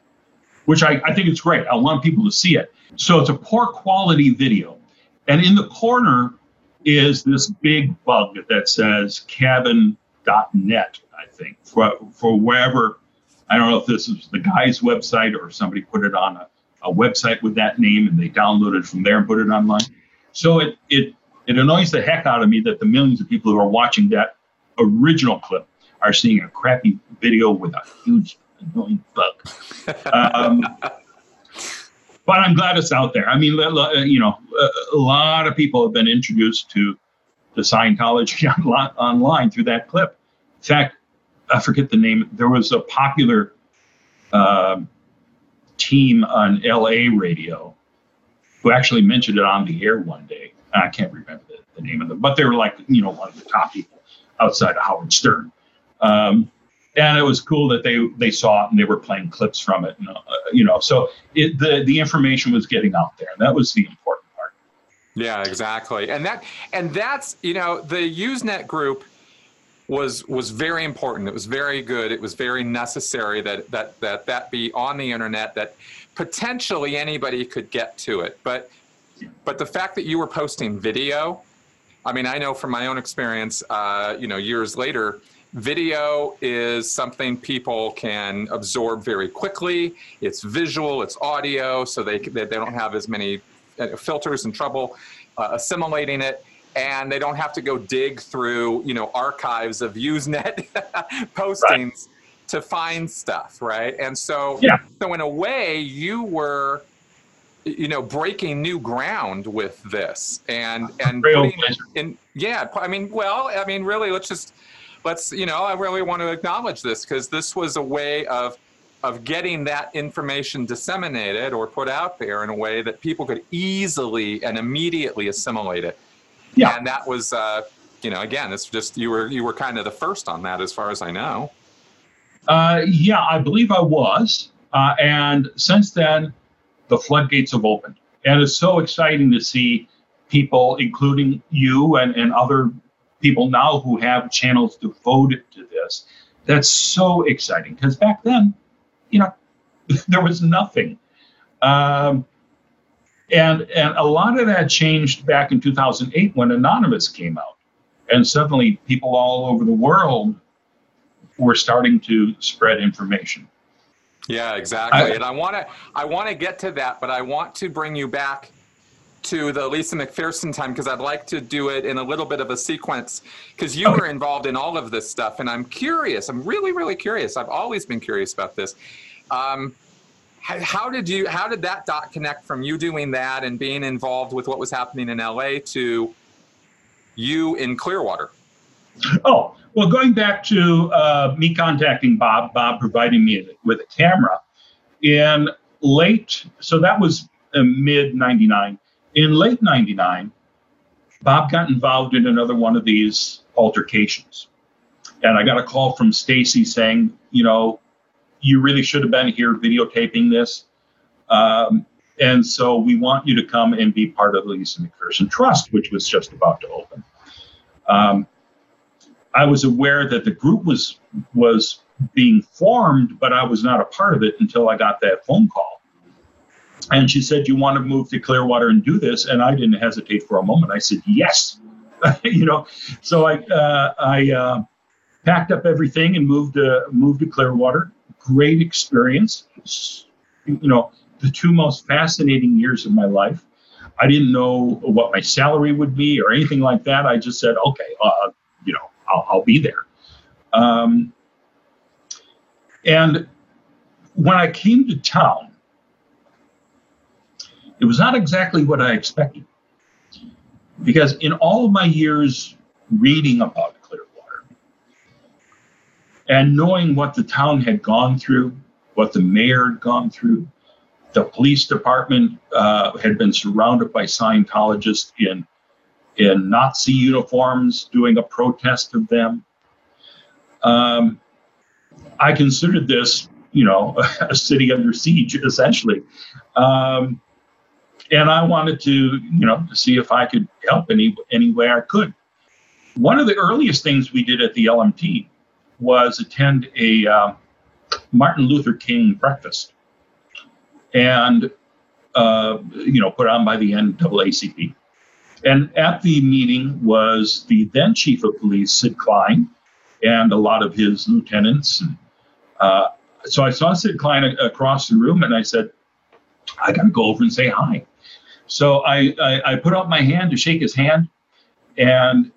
which I, I think it's great. I want people to see it. So it's a poor quality video. And in the corner is this big bug that says cabin.net, I think, for, for wherever. I don't know if this is the guy's website or somebody put it on a a website with that name and they download it from there and put it online. So it it it annoys the heck out of me that the millions of people who are watching that original clip are seeing a crappy video with a huge annoying bug. Um, but I'm glad it's out there. I mean, you know, a lot of people have been introduced to the Scientology online through that clip. In fact, I forget the name. There was a popular um, team on LA radio who actually mentioned it on the air one day. I can't remember the, the name of them, but they were like, you know, one of the top people outside of Howard Stern. Um, and it was cool that they they saw it and they were playing clips from it, and, uh, you know, so it, the the information was getting out there. That was the important part. Yeah, exactly, and that and that's you know the Usenet group was was very important. It was very good. It was very necessary that that that that be on the internet. That potentially anybody could get to it. But but the fact that you were posting video, I mean, I know from my own experience, uh, you know, years later, video is something people can absorb very quickly. It's visual, it's audio, so they, they don't have as many uh, filters and trouble uh, assimilating it. And they don't have to go dig through, you know, archives of Usenet postings right. to find stuff, right? And so, yeah. so in a way, you were you know breaking new ground with this and and putting in yeah i mean well i mean really let's just let's you know i really want to acknowledge this because this was a way of of getting that information disseminated or put out there in a way that people could easily and immediately assimilate it yeah and that was uh you know again it's just you were you were kind of the first on that as far as i know uh yeah i believe i was uh, and since then the floodgates have opened. And it's so exciting to see people, including you and, and other people now who have channels devoted to this. That's so exciting because back then, you know, there was nothing. Um, and, and a lot of that changed back in 2008 when Anonymous came out. And suddenly people all over the world were starting to spread information. Yeah, exactly. I, and I want to I want to get to that, but I want to bring you back to the Lisa McPherson time because I'd like to do it in a little bit of a sequence because you okay. were involved in all of this stuff, and I'm curious. I'm really, really curious. I've always been curious about this. Um, how, did you? How did that dot connect from you doing that and being involved with what was happening in LA to you in Clearwater? Oh, well, going back to uh, me contacting Bob, Bob providing me with a camera in late, so that was uh, mid 99. In late 99, Bob got involved in another one of these altercations. And I got a call from Stacy saying, you know, you really should have been here videotaping this. Um, and so we want you to come and be part of the Lisa McPherson Trust, which was just about to open. Um, I was aware that the group was was being formed, but I was not a part of it until I got that phone call. And she said, "You want to move to Clearwater and do this?" And I didn't hesitate for a moment. I said, "Yes." you know, so I uh, I uh, packed up everything and moved to moved to Clearwater. Great experience. You know, the two most fascinating years of my life. I didn't know what my salary would be or anything like that. I just said, okay, uh, you know, I'll, I'll be there. Um, and when I came to town, it was not exactly what I expected. Because in all of my years reading about Clearwater and knowing what the town had gone through, what the mayor had gone through, the police department uh, had been surrounded by Scientologists in in Nazi uniforms doing a protest of them. Um, I considered this, you know, a city under siege, essentially. Um, and I wanted to, you know, to see if I could help any any way I could. One of the earliest things we did at the LMT was attend a uh, Martin Luther King breakfast, and uh, you know, put on by the NAACP. And at the meeting was the then chief of police, Sid Klein, and a lot of his lieutenants. And, uh, so I saw Sid Klein a- across the room and I said, I got to go over and say hi. So I, I, I, put out my hand to shake his hand and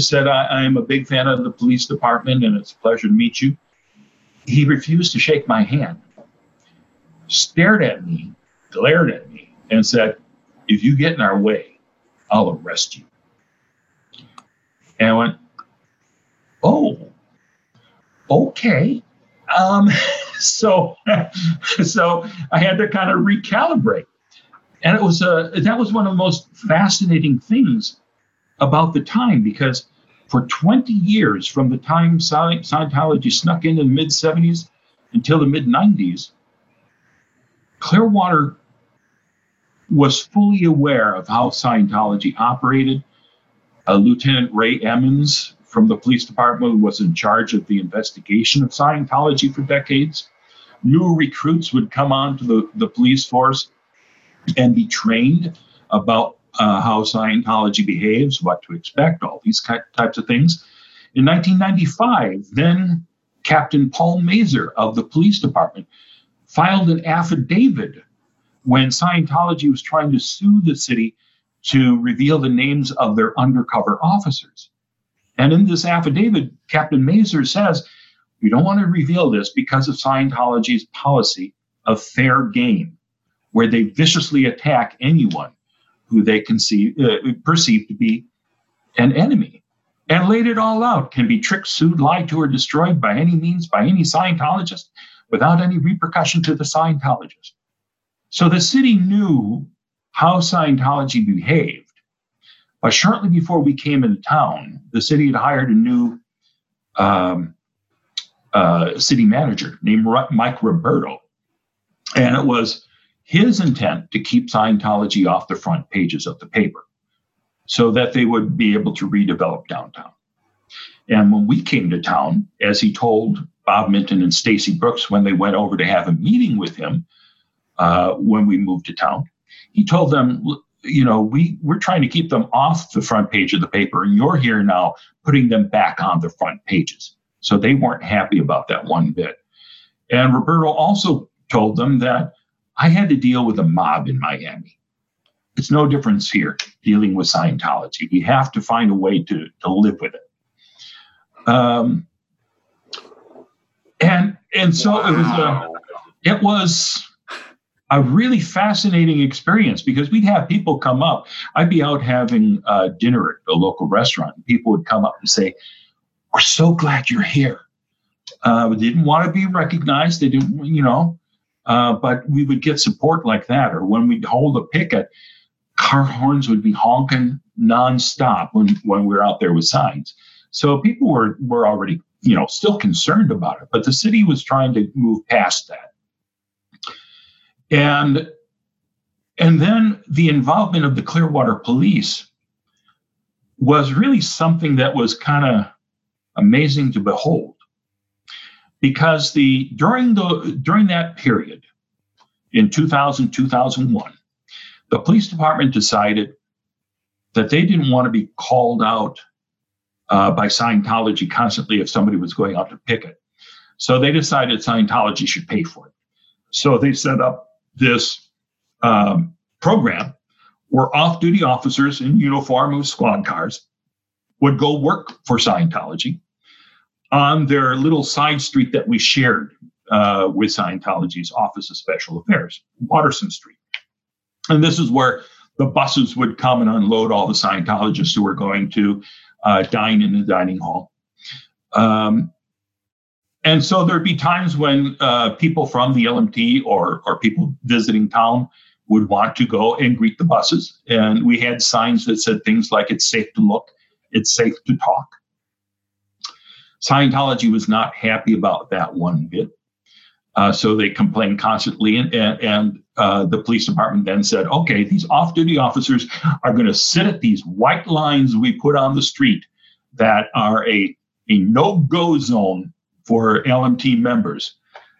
said, I, am a big fan of the police department and it's a pleasure to meet you. He refused to shake my hand, stared at me, glared at me, and said, If you get in our way, I'll arrest you. And I went, oh, okay. Um, so, so I had to kind of recalibrate. And it was a, that was one of the most fascinating things about the time because for 20 years, from the time Scientology snuck in in the mid 70s until the mid 90s, Clearwater was fully aware of how Scientology operated. Uh, Lieutenant Ray Emmons from the police department was in charge of the investigation of Scientology for decades. New recruits would come onto the, the police force and be trained about uh, how Scientology behaves, what to expect, all these types of things. In 1995, then Captain Paul Mazur of the police department filed an affidavit when Scientology was trying to sue the city to reveal the names of their undercover officers. And in this affidavit, Captain Mazur says, we don't want to reveal this because of Scientology's policy of fair game, where they viciously attack anyone who they conceive, uh, perceive to be an enemy and laid it all out can be tricked, sued, lied to, or destroyed by any means by any Scientologist without any repercussion to the Scientologist. So the city knew how Scientology behaved. But shortly before we came into town, the city had hired a new um, uh, city manager named Mike Roberto. And it was his intent to keep Scientology off the front pages of the paper so that they would be able to redevelop downtown. And when we came to town, as he told Bob Minton and Stacy Brooks when they went over to have a meeting with him uh, when we moved to town, he told them, you know, we, we're trying to keep them off the front page of the paper, and you're here now putting them back on the front pages. So they weren't happy about that one bit. And Roberto also told them that I had to deal with a mob in Miami. It's no difference here dealing with Scientology. We have to find a way to, to live with it. Um, and and so wow. it was a, it was a really fascinating experience because we'd have people come up. I'd be out having uh, dinner at a local restaurant, and people would come up and say, "We're so glad you're here." Uh, they didn't want to be recognized. They didn't, you know, uh, but we would get support like that. Or when we'd hold a picket, car horns would be honking nonstop when, when we were out there with signs. So people were, were already, you know, still concerned about it, but the city was trying to move past that. And and then the involvement of the Clearwater police was really something that was kind of amazing to behold. Because the during the during that period in 2000 2001 the police department decided that they didn't want to be called out uh, by Scientology constantly if somebody was going out to picket. So they decided Scientology should pay for it. So they set up this um, program where off duty officers in uniform with squad cars would go work for Scientology on their little side street that we shared uh, with Scientology's Office of Special Affairs, Watterson Street. And this is where the buses would come and unload all the Scientologists who were going to uh, dine in the dining hall. Um, and so there'd be times when uh, people from the LMT or, or people visiting town would want to go and greet the buses. And we had signs that said things like, it's safe to look, it's safe to talk. Scientology was not happy about that one bit. Uh, so they complained constantly, and, and, and uh, the police department then said, okay, these off duty officers are going to sit at these white lines we put on the street that are a, a no go zone for LMT members.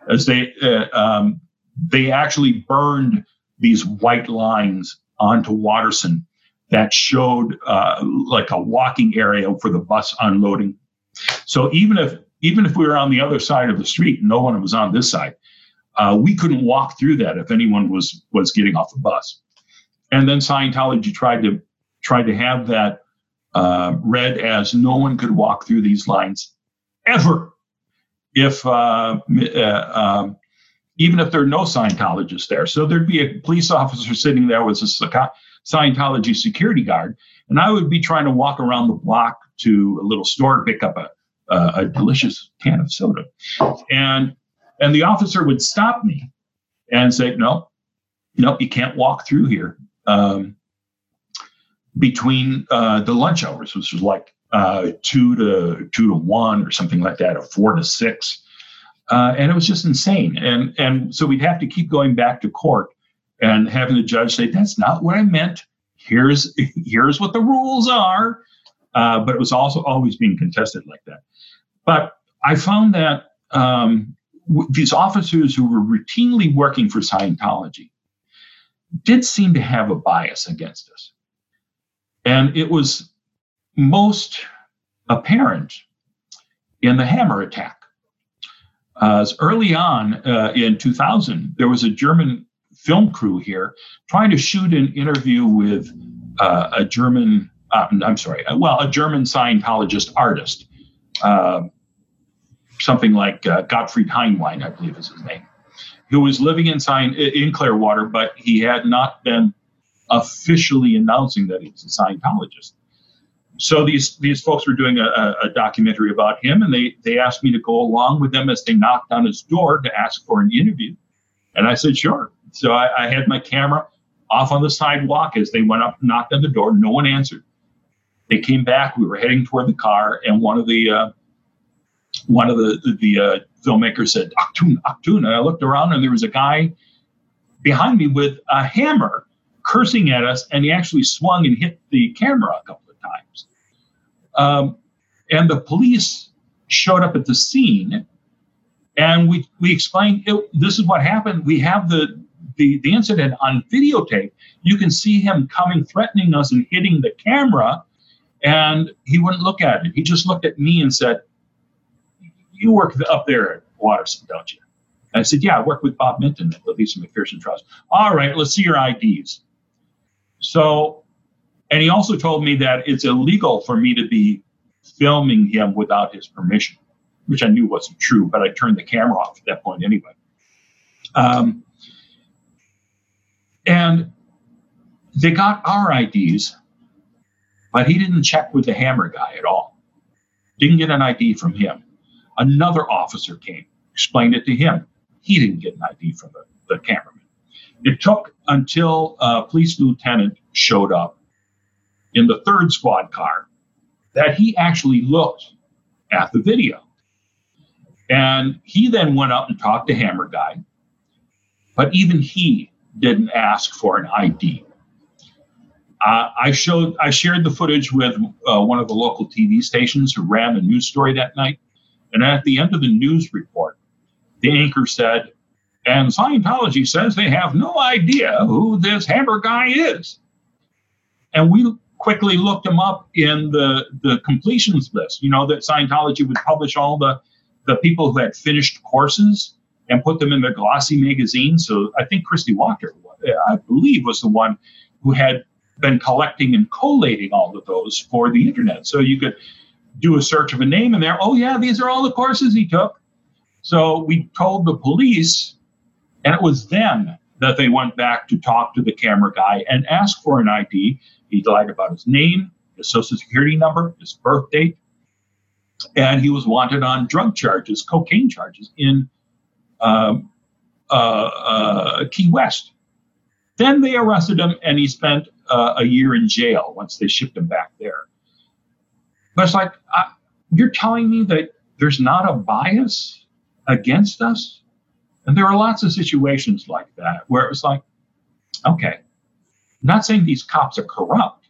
As they, uh, um, they actually burned these white lines onto Watterson that showed uh, like a walking area for the bus unloading. So even if even if we were on the other side of the street, no one was on this side. Uh, we couldn't walk through that if anyone was was getting off the bus. And then Scientology tried to tried to have that uh, read as no one could walk through these lines ever if uh, uh um, even if there are no Scientologists there. So there'd be a police officer sitting there with a Scientology security guard, and I would be trying to walk around the block to a little store to pick up a, a, a delicious can of soda, and and the officer would stop me and say, no, no, you can't walk through here um, between uh, the lunch hours, which was like uh, two to two to one or something like that, or four to six. Uh, and it was just insane. And and so we'd have to keep going back to court and having the judge say, "That's not what I meant. Here's here's what the rules are." Uh, but it was also always being contested like that. But I found that um, these officers who were routinely working for Scientology did seem to have a bias against us. And it was most apparent in the hammer attack. Uh, early on uh, in 2000, there was a German film crew here trying to shoot an interview with uh, a German, uh, I'm sorry, uh, well, a German Scientologist artist, uh, something like Gottfried Helnwein, I believe is his name, who was living in, in Clearwater, but he had not been officially announcing that he was a Scientologist. So these these folks were doing a, a, documentary about him, and they they asked me to go along with them as they knocked on his door to ask for an interview, and I said sure. So I, I had my camera off on the sidewalk as they went up, knocked on the door. No one answered. They came back. We were heading toward the car, and one of the uh, one of the the, uh, filmmakers said Achtung, Achtung, and I looked around, and there was a guy behind me with a hammer cursing at us, and he actually swung and hit the camera a couple of times. Um, and the police showed up at the scene, and we we explained this is what happened. We have the, the the incident on videotape. You can see him coming, threatening us, and hitting the camera, and he wouldn't look at it. He just looked at me and said, "You work up there at Watterson, don't you?" And I said, "Yeah, I work with Bob Minton at the Lisa McPherson Trust." All right, let's see your IDs. So, and he also told me that it's illegal for me to be filming him without his permission, which I knew wasn't true, but I turned the camera off at that point anyway. Um, and they got our IDs, but he didn't check with the hammer guy at all. Didn't get an ID from him. Another officer came, explained it to him. He didn't get an ID from the, the cameraman. It took until a police lieutenant showed up in the third squad car that he actually looked at the video. And he then went up and talked to Hammer Guy, but even he didn't ask for an ID. Uh, I showed, I shared the footage with uh, one of the local TV stations who ran the news story that night. And at the end of the news report, the anchor said, and Scientology says they have no idea who this hammer guy is. And we quickly looked him up in the, the completions list. You know, that Scientology would publish all the, the people who had finished courses and put them in their glossy magazine. So I think Kristi Wachter, I believe, was the one who had been collecting and collating all of those for the internet. So you could do a search of a name in there. Oh, yeah, these are all the courses he took. So we told the police and it was then that they went back to talk to the camera guy and ask for an ID. He lied about his name, his social security number, his birth date, and he was wanted on drug charges, cocaine charges in um, uh, uh, Key West. Then they arrested him, and he spent uh, a year in jail once they shipped him back there. But it's like, you're telling me that there's not a bias against us? And there are lots of situations like that where it was like, okay, I'm not saying these cops are corrupt,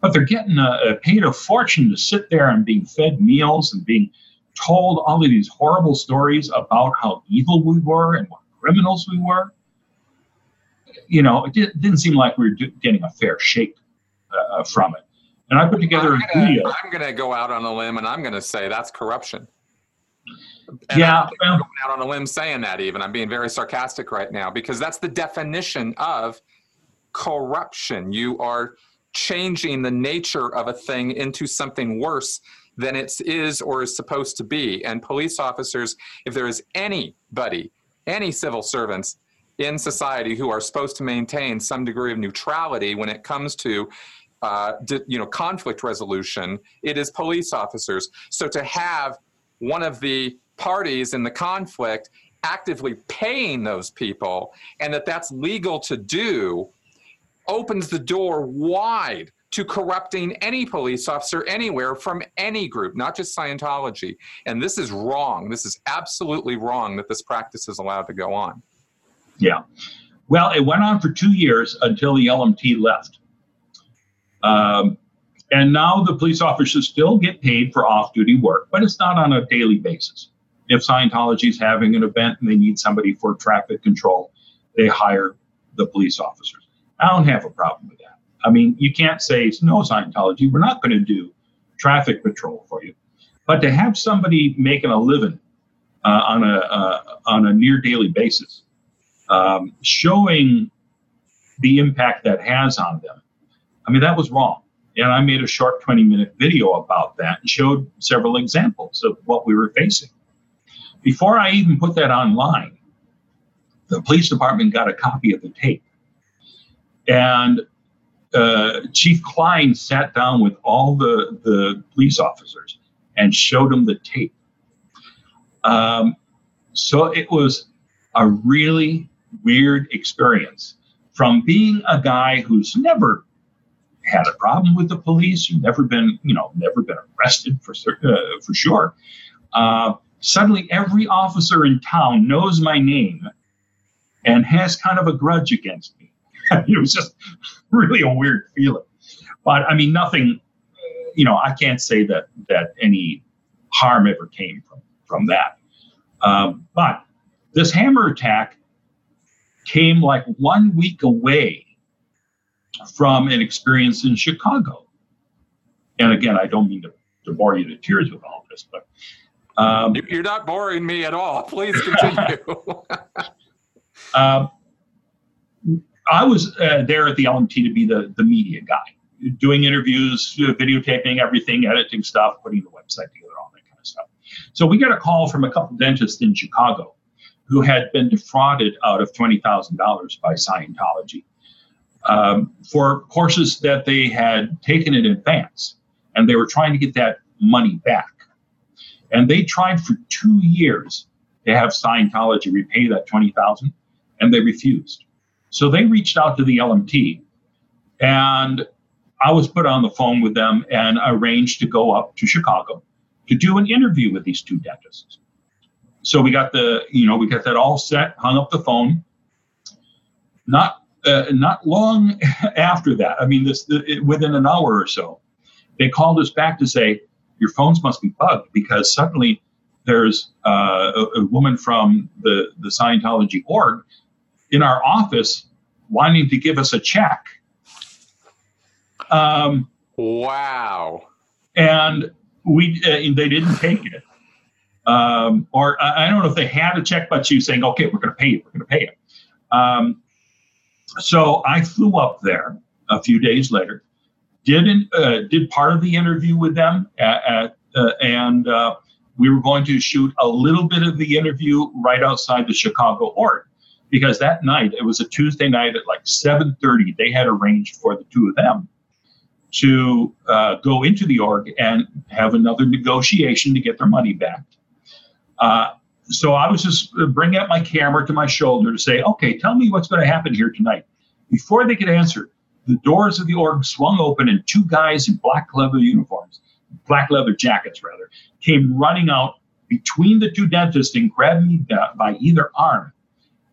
but they're getting a, a paid a fortune to sit there and being fed meals and being told all of these horrible stories about how evil we were and what criminals we were. You know, it did, not seem like we were getting a fair shake uh, from it. And I put together I'm gonna, a video. I'm going to go out on a limb and I'm going to say that's corruption. And yeah, I'm going out on a limb saying that. Even I'm being very sarcastic right now because that's the definition of corruption. You are changing the nature of a thing into something worse than it is or is supposed to be. And police officers, if there is anybody, any civil servants in society who are supposed to maintain some degree of neutrality when it comes to uh, you know conflict resolution, it is police officers. So to have one of the parties in the conflict actively paying those people and that that's legal to do opens the door wide to corrupting any police officer anywhere from any group, not just Scientology. And this is wrong. This is absolutely wrong that this practice is allowed to go on. Yeah. Well, it went on for two years until the LMT left. Um, and now the police officers still get paid for off duty work, but it's not on a daily basis. If Scientology is having an event and they need somebody for traffic control, they hire the police officers. I don't have a problem with that. I mean, you can't say, no, Scientology, we're not going to do traffic patrol for you. But to have somebody making a living uh, on a uh, on a near daily basis, um, showing the impact that has on them, I mean that was wrong. And I made a short 20 minute video about that and showed several examples of what we were facing. Before I even put that online, the police department got a copy of the tape. And uh, Chief Klein sat down with all the, the police officers and showed them the tape. Um, so it was a really weird experience from being a guy who's never had a problem with the police, who's never been, you know, never been arrested for uh, for sure. Uh, suddenly, every officer in town knows my name and has kind of a grudge against me. it was just really a weird feeling. But I mean, nothing. You know, I can't say that that any harm ever came from from that. Um, but this hammer attack came like one week away from an experience in Chicago. And again, I don't mean to, to bore you to tears with all this, but um, you're not boring me at all. Please continue. uh, I was uh, there at the LMT to be the, the media guy, doing interviews, videotaping everything, editing stuff, putting the website together, all that kind of stuff. So we got a call from a couple dentists in Chicago who had been defrauded out of $20,000 by Scientology um, for courses that they had taken in advance. And they were trying to get that money back. And they tried for two years to have Scientology repay that 20000 and they refused. So they reached out to the LMT, and I was put on the phone with them and arranged to go up to Chicago to do an interview with these two dentists. So we got the, you know, we got that all set, hung up the phone. Not, uh, not long after that, I mean, this the, it, within an hour or so, they called us back to say your phones must be bugged because suddenly there's uh, a, a, woman from the the Scientology org in our office wanting to give us a check. Um, wow. And we uh, they didn't take it. Um, or I don't know if they had a check, but you saying, okay, we're going to pay you. We're going to pay you. Um, so I flew up there a few days later, did uh, did part of the interview with them, at, at uh, and uh, we were going to shoot a little bit of the interview right outside the Chicago org because that night it was a Tuesday night at like 7:30. They had arranged for the two of them to uh, go into the org and have another negotiation to get their money back. Uh, so I was just bringing up my camera to my shoulder to say, "Okay, tell me what's going to happen here tonight." Before they could answer, the doors of the org swung open and two guys in black leather uniforms, black leather jackets rather, came running out between the two dentists and grabbed me by either arm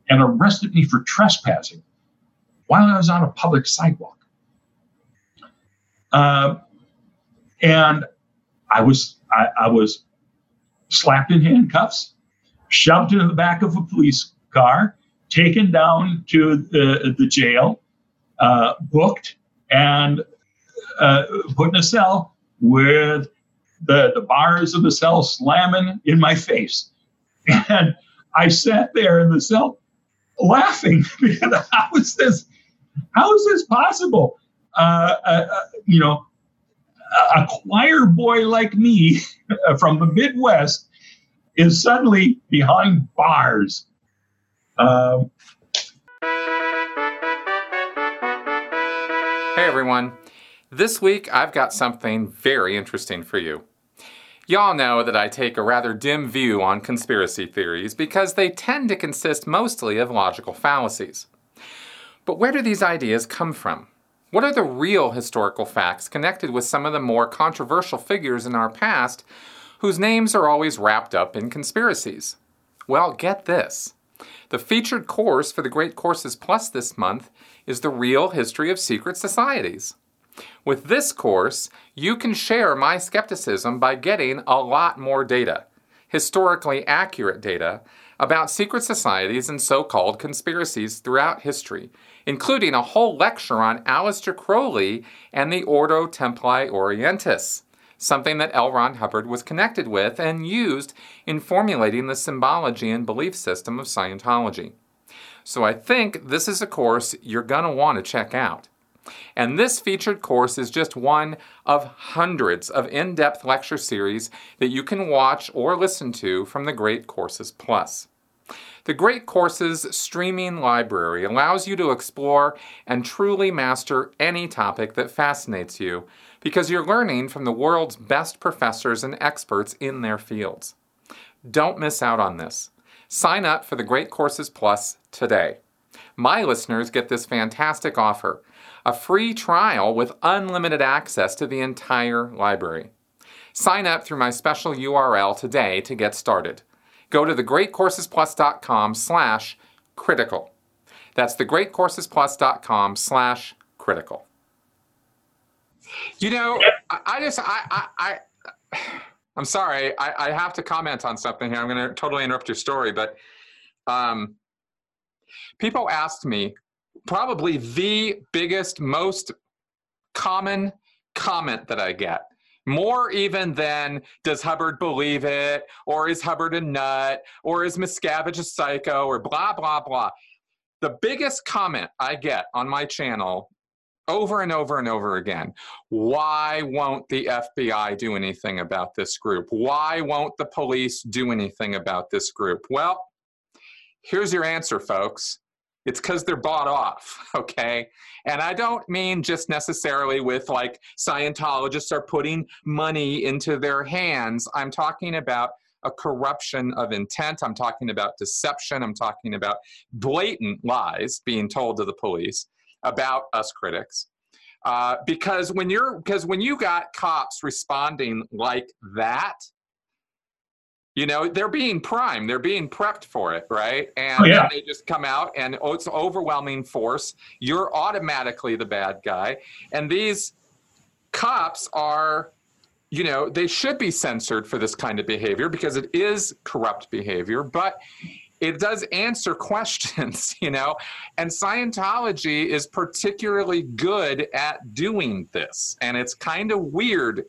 and arrested me for trespassing while I was on a public sidewalk. Uh, and I was I, I, was slapped in handcuffs, shoved into the back of a police car, taken down to the, the jail, uh, booked, and uh, put in a cell with the, the bars of the cell slamming in my face. And I sat there in the cell laughing because how is this how is this possible uh, uh, uh, you know a choir boy like me from the midwest is suddenly behind bars um, hey everyone this week i've got something very interesting for you Y'all know that I take a rather dim view on conspiracy theories because they tend to consist mostly of logical fallacies. But where do these ideas come from? What are the real historical facts connected with some of the more controversial figures in our past whose names are always wrapped up in conspiracies? Well, get this. The featured course for the Great Courses Plus this month is The Real History of Secret Societies. With this course, you can share my skepticism by getting a lot more data, historically accurate data, about secret societies and so called conspiracies throughout history, including a whole lecture on Aleister Crowley and the Ordo Templi Orientis. something that L. Ron Hubbard was connected with and used in formulating the symbology and belief system of Scientology. So I think this is a course you're going to want to check out. And this featured course is just one of hundreds of in depth lecture series that you can watch or listen to from the Great Courses Plus. The Great Courses streaming library allows you to explore and truly master any topic that fascinates you because you're learning from the world's best professors and experts in their fields. Don't miss out on this. Sign up for the Great Courses Plus today. My listeners get this fantastic offer a free trial with unlimited access to the entire library. Sign up through my special URL today to get started. Go to thegreatcoursesplus.com slash critical. That's thegreatcoursesplus.com slash critical. You know, I, I just, I, I, I, I'm sorry, I, I have to comment on something here. I'm going to totally interrupt your story, but um, people asked me probably the biggest, most common comment that I get. More even than does Hubbard believe it, or is Hubbard a nut, or is Miscavige a psycho, or blah, blah, blah. The biggest comment I get on my channel over and over and over again why won't the FBI do anything about this group? Why won't the police do anything about this group? Well, here's your answer, folks it's because they're bought off, okay? And I don't mean just necessarily with like Scientologists are putting money into their hands. I'm talking about a corruption of intent. I'm talking about deception. I'm talking about blatant lies being told to the police about us critics. Uh, because when you're because when you got cops responding like that, you know they're being primed they're being prepped for it right? And oh, yeah. they just come out and oh, it's overwhelming force. You're automatically the bad guy. And these cops are you know they should be censored for this kind of behavior because it is corrupt behavior but it does answer questions you know? And scientology is particularly good at doing this and it's kind of weird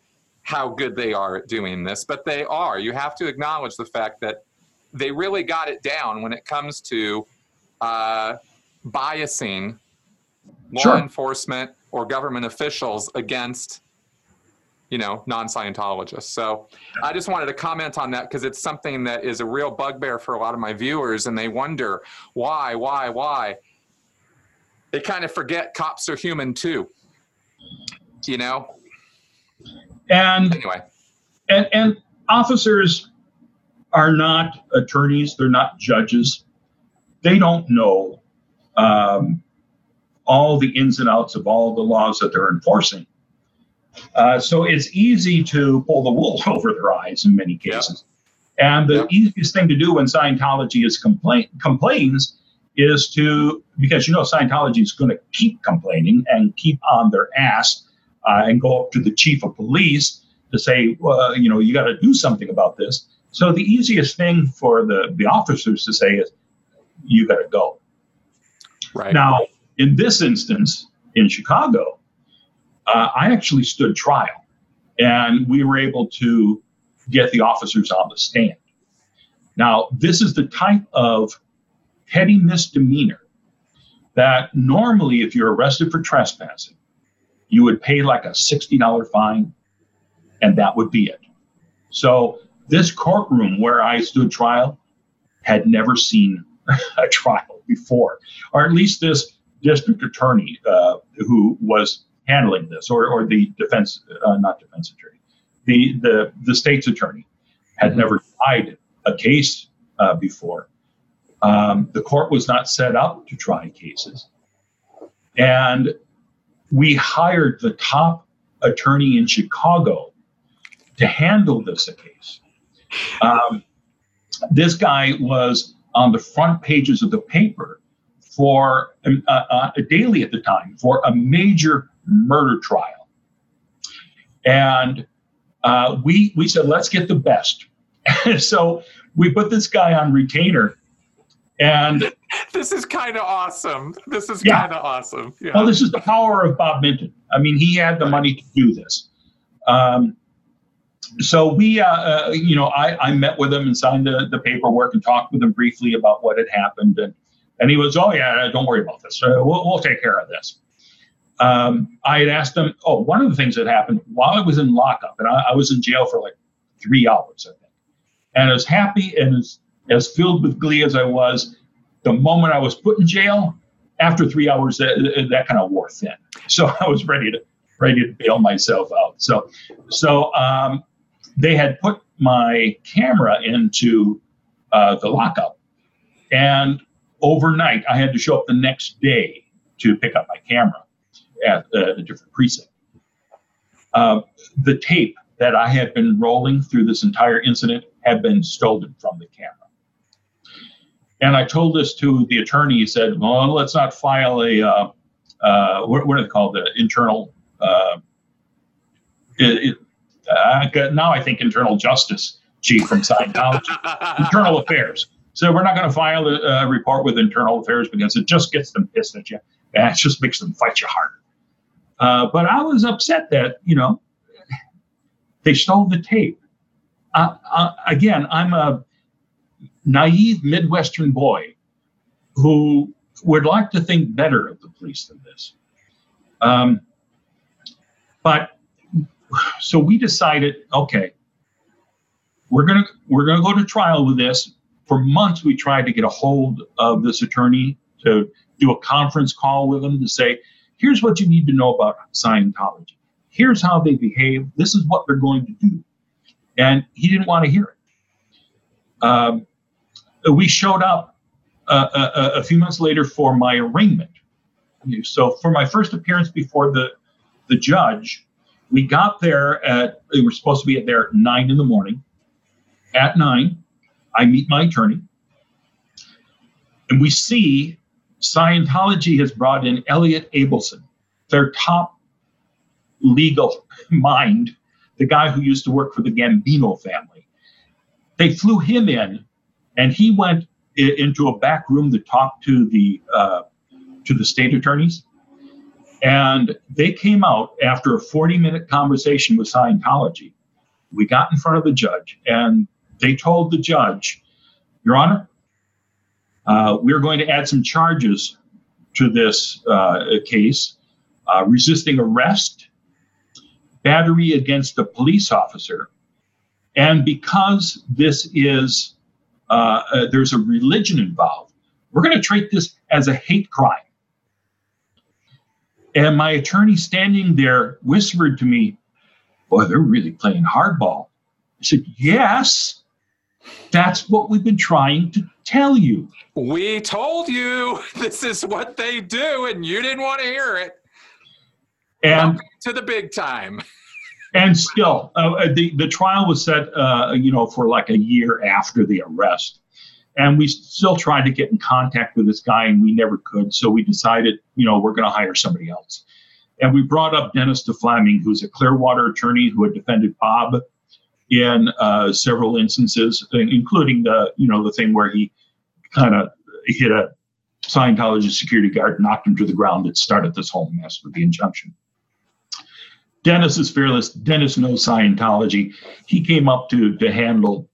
how good they are at doing this, but they are. You have to acknowledge the fact that they really got it down when it comes to uh, biasing law sure. enforcement or government officials against you know non-scientologists so i just wanted to comment on that because it's something that is a real bugbear for a lot of my viewers and they wonder why why why they kind of forget cops are human too you know and anyway, and and officers are not attorneys; they're not judges. They don't know um, all the ins and outs of all the laws that they're enforcing. Uh, so it's easy to pull the wool over their eyes in many cases. And the easiest thing to do when Scientology is complain complains is to because you know Scientology is going to keep complaining and keep on their ass uh, and go up to the chief of police to say, well, you know, you got to do something about this. So the easiest thing for the, the officers to say is, you got to go. Right. Now, in this instance, in Chicago, uh, I actually stood trial and we were able to get the officers on the stand. Now, this is the type of petty misdemeanor that normally, if you're arrested for trespassing, you would pay like a $60 fine, and that would be it. So this courtroom where I stood trial had never seen a trial before, or at least this district attorney uh, who was handling this, or, or the defense, uh, not defense attorney, the, the, the state's attorney had never tried a case uh, before. Um, the court was not set up to try cases. And we hired the top attorney in Chicago to handle this case. Um, this guy was on the front pages of the paper for a, uh, uh, daily at the time for a major murder trial, and uh, we we said let's get the best. so we put this guy on retainer and this is kind of awesome. This is yeah. kind of awesome. Yeah. Well, this is the power of Bob Minton. I mean, he had the money to do this. Um, so we, uh, uh, you know, I, I met with him and signed the, the paperwork and talked with him briefly about what had happened. And, and he was, oh, yeah, don't worry about this. Uh, we'll, we'll take care of this. Um, I had asked him, oh, one of the things that happened while I was in lockup, and I, I was in jail for like three hours, I think. And as happy and as, as filled with glee as I was, the moment I was put in jail, after three hours, that, that kind of wore thin. So I was ready to ready to bail myself out. So, so um, they had put my camera into uh, the lockup, and overnight I had to show up the next day to pick up my camera at uh, a different precinct. Uh, the tape that I had been rolling through this entire incident had been stolen from the camera. And I told this to the attorney. He said, "Well, let's not file a uh, uh, what, what, are they called? The internal uh, it, it, now I think internal justice chief from Scientology, internal affairs. So we're not going to file a, a, report with internal affairs because it just gets them pissed at you and it just makes them fight you harder. Uh, but I was upset that you know they stole the tape. Again, I'm a naive Midwestern boy who would like to think better of the police than this. Um, but so we decided, okay, we're gonna we're gonna go to trial with this. For months, we tried to get a hold of this attorney to do a conference call with him to say, here's what you need to know about Scientology. Here's how they behave. This is what they're going to do. And he didn't want to hear it. Um, we showed up uh, a, uh, uh, a, few months later for my arraignment. So for my first appearance before the the judge, we got there at we were supposed to be there at nine in the morning. At nine, I meet my attorney, and we see Scientology has brought in Elliot Abelson, their top legal mind, the guy who used to work for the Gambino family. They flew him in, and he went into a back room to talk to the uh, to the state attorneys. And they came out after a 40 minute conversation with Scientology. We got in front of the judge, and they told the judge, Your Honor, uh, we're going to add some charges to this uh, case uh, resisting arrest, battery against a police officer. And because this is, uh, uh, there's a religion involved, we're going to treat this as a hate crime. And my attorney standing there whispered to me, Boy, they're really playing hardball. I said, Yes, that's what we've been trying to tell you. We told you this is what they do, and you didn't want to hear it. And Welcome to the big time. and still, uh, the the trial was set, uh, you know, for like a year after the arrest. And we still tried to get in contact with this guy, and we never could. So we decided, you know, we're going to hire somebody else. And we brought up Dennis deVlaming, who's a Clearwater attorney who had defended Bob in uh, several instances, including the, you know, the thing where he kind of hit a Scientology security guard, knocked him to the ground that started this whole mess with the injunction. Dennis is fearless. Dennis knows Scientology. He came up to to handle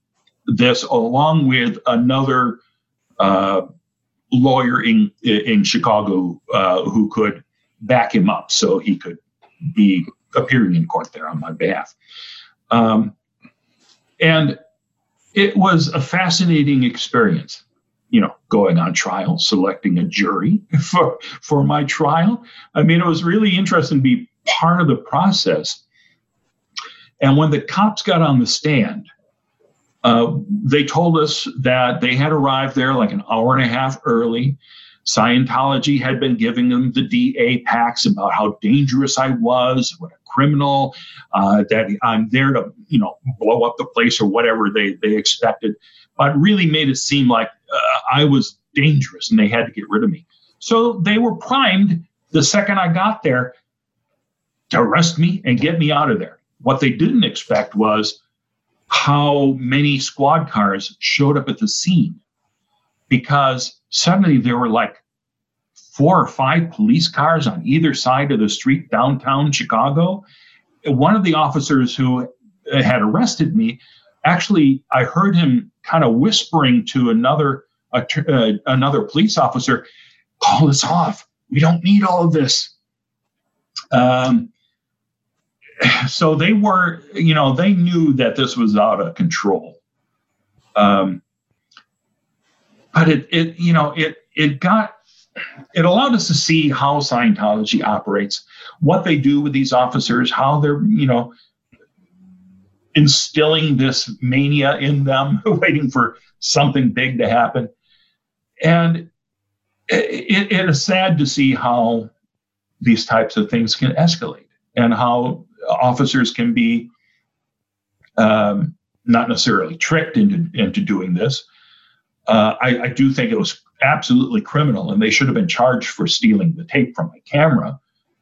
this along with another uh, lawyer in in Chicago uh, who could back him up, so he could be appearing in court there on my behalf. Um, and it was a fascinating experience, you know, going on trial, selecting a jury for for my trial. I mean, it was really interesting to be part of the process. And when the cops got on the stand, uh, they told us that they had arrived there like an hour and a half early. Scientology had been giving them the DA packs about how dangerous I was, what a criminal, uh, that I'm there to, you know, blow up the place or whatever they, they expected, but really made it seem like uh, I was dangerous and they had to get rid of me. So they were primed the second I got there to arrest me and get me out of there. What they didn't expect was how many squad cars showed up at the scene because suddenly there were like four or five police cars on either side of the street downtown Chicago. One of the officers who had arrested me, actually, I heard him kind of whispering to another uh, another police officer, "Call this off. We don't need all of this." Um, so they were, you know, they knew that this was out of control. Um, but it, it, you know, it, it got, it allowed us to see how Scientology operates, what they do with these officers, how they're, you know, instilling this mania in them, waiting for something big to happen. And it, it is sad to see how these types of things can escalate and how officers can be um, not necessarily tricked into, into doing this. Uh, I, I, do think it was absolutely criminal, and they should have been charged for stealing the tape from my camera.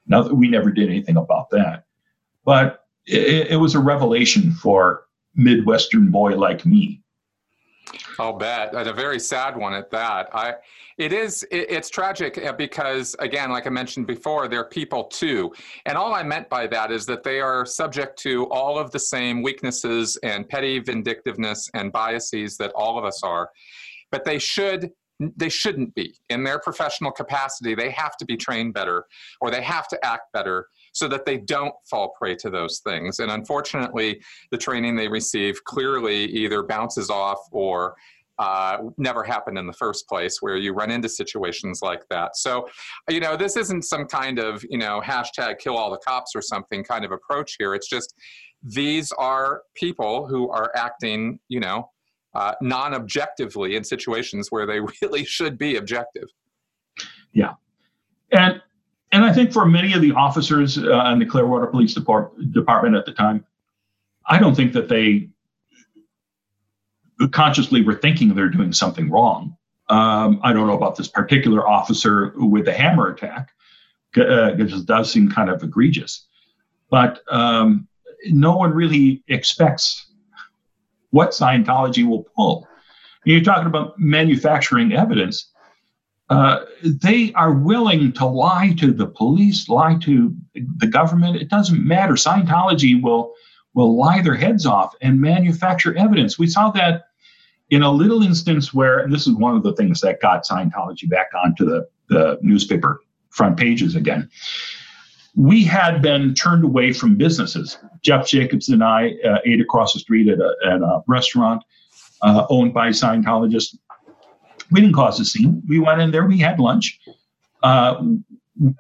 Now that we never did anything about that, but it, it was a revelation for Midwestern boy like me. I'll bet, and a very sad one at that. I it is, it, it's tragic uh, because, again, like I mentioned before, they're people too. And all I meant by that is that they are subject to all of the same weaknesses and petty vindictiveness and biases that all of us are. But they should they shouldn't be in their professional capacity they have to be trained better or they have to act better so that they don't fall prey to those things and unfortunately the training they receive clearly either bounces off or uh, never happened in the first place where you run into situations like that. So, you know, this isn't some kind of, you know, hashtag kill all the cops or something kind of approach here. It's just these are people who are acting, you know, uh, non objectively in situations where they really should be objective. Yeah. And and I think for many of the officers uh, in the Clearwater Police Depart- Department at the time, I don't think that they consciously were thinking they're doing something wrong. Um, I don't know about this particular officer with the hammer attack, because uh, it does seem kind of egregious. But um, no one really expects what Scientology will pull. You're talking about manufacturing evidence. Uh, they are willing to lie to the police, lie to the government. It doesn't matter. Scientology will will lie their heads off and manufacture evidence. We saw that in a little instance where, and this is one of the things that got Scientology back onto the, the newspaper front pages again. We had been turned away from businesses. Jeff Jacobs and I uh, ate across the street at a, at a restaurant uh, owned by Scientologists. We didn't cause a scene. We went in there, we had lunch. Uh,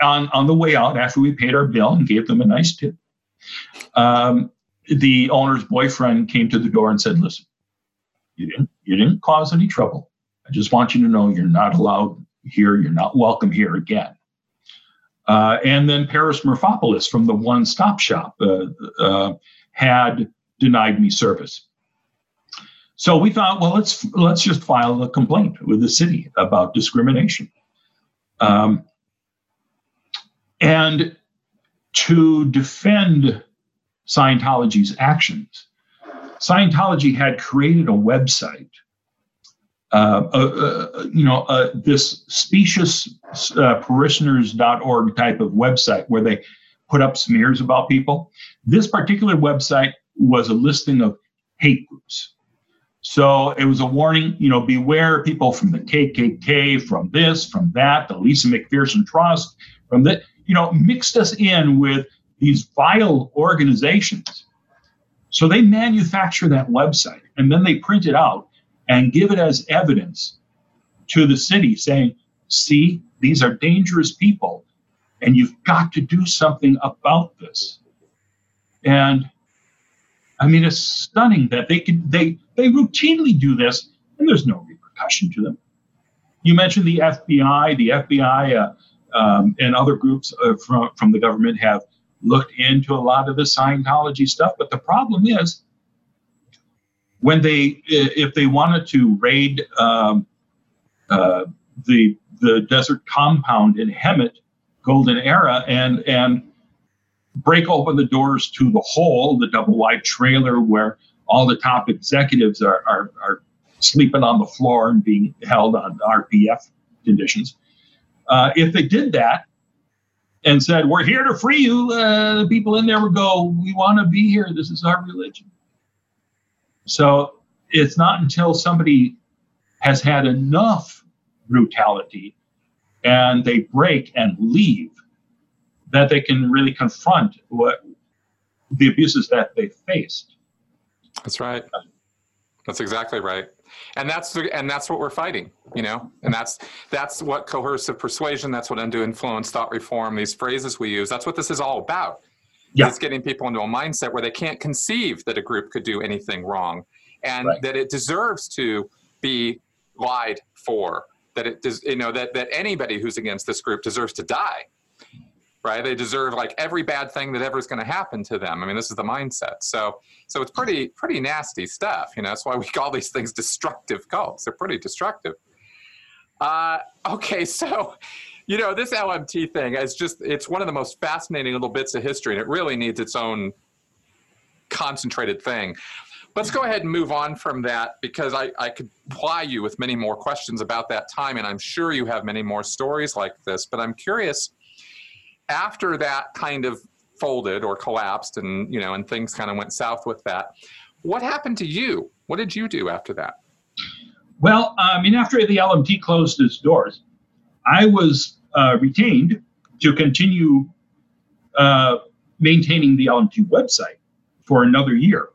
on, on the way out, after we paid our bill and gave them a nice tip, um, the owner's boyfriend came to the door and said, Listen, you didn't you didn't cause any trouble. I just want you to know you're not allowed here. You're not welcome here again. Uh, and then Paris Morfopoulos from the One Stop Shop uh, uh, had denied me service. So we thought, well, let's let's just file a complaint with the city about discrimination. Um, and to defend Scientology's actions, Scientology had created a website, uh, uh, uh, you know, uh, this specious uh, parishioners.org type of website where they put up smears about people. This particular website was a listing of hate groups. So it was a warning, you know, beware people from the KKK, from this, from that, the Lisa McPherson Trust, from that, you know, mixed us in with these vile organizations so they manufacture that website and then they print it out and give it as evidence to the city saying, see, these are dangerous people and you've got to do something about this. And I mean, it's stunning that they can they they routinely do this and there's no repercussion to them. You mentioned the FBI. The FBI uh, um, and other groups uh, from from the government have looked into a lot of the Scientology stuff. But the problem is, when they, if they wanted to raid um, uh, the the desert compound in Hemet, Golden Era, and and break open the doors to the hole, the double wide trailer where all the top executives are, are, are sleeping on the floor and being held on RPF conditions. Uh, if they did that, and said, "We're here to free you." Uh, the people in there would go, "We want to be here. This is our religion." So it's not until somebody has had enough brutality and they break and leave that they can really confront what the abuses that they faced. That's right. That's exactly right. And that's the, and that's what we're fighting, you know. And that's that's what coercive persuasion, that's what undue influence, thought reform, these phrases we use. That's what this is all about. Yeah. It's getting people into a mindset where they can't conceive that a group could do anything wrong and right. that it deserves to be lied for that it does you know that that anybody who's against this group deserves to die right? They deserve like every bad thing that ever is going to happen to them. I mean this is the mindset. So so it's pretty pretty nasty stuff you know? That's why we call these things destructive cults. They're pretty destructive. Uh, okay so you know this lmt thing is just it's one of the most fascinating little bits of history and it really needs its own concentrated thing. Let's go ahead and move on from that because I, I could ply you with many more questions about that time, and I'm sure you have many more stories like this. But I'm curious, after that kind of folded or collapsed, and you know, and things kind of went south with that, what happened to you? What did you do after that? Well, I mean, after the LMT closed its doors, I was uh, retained to continue uh, maintaining the LMT website for another year.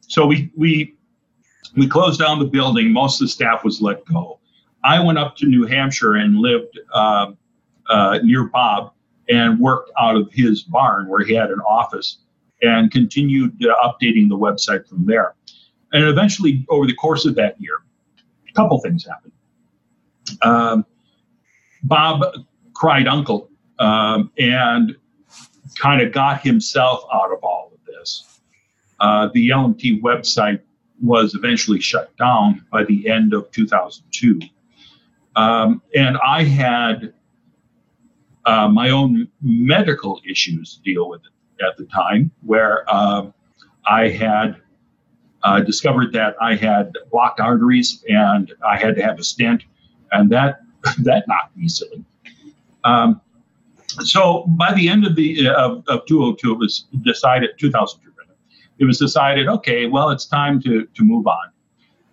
So we we we closed down the building. Most of the staff was let go. I went up to New Hampshire and lived uh, uh, near Bob and worked out of his barn where he had an office and continued uh, updating the website from there. And eventually, over the course of that year, a couple things happened. Um, Bob cried uncle um, and kind of got himself out of all of this. Uh, the LMT website was eventually shut down by the end of 2002. Um, and I had uh, my own medical issues to deal with at the time, where uh, I had uh, discovered that I had blocked arteries and I had to have a stent, and that that knocked me silly. Um, so by the end of the of, of 202, it was decided 2002 it was decided, okay, well, it's time to, to move on.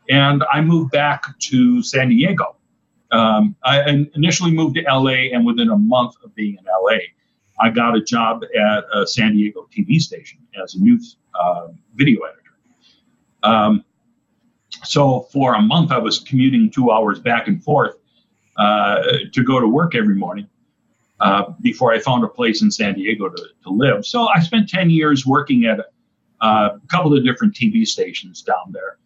And I moved back to San Diego. Um, I initially moved to LA, and within a month of being in LA, I got a job at a San Diego TV station as a news uh, video editor. Um, so for a month, I was commuting two hours back and forth uh, to go to work every morning uh, before I found a place in San Diego to, to live. So I spent 10 years working at uh, a couple of different TV stations down there,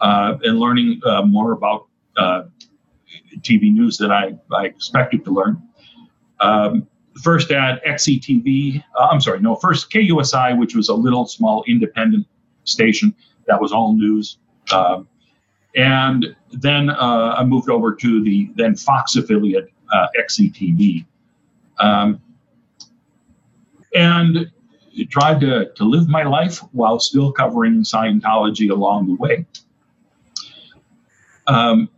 uh, and learning uh, more about TV news that I, I expected to learn. Um, first at XETV, uh, I'm sorry, no, first KUSI, which was a little small independent station that was all news. Um, and then uh, I moved over to the then Fox affiliate, XETV. Um, and tried to, to live my life while still covering Scientology along the way. Um,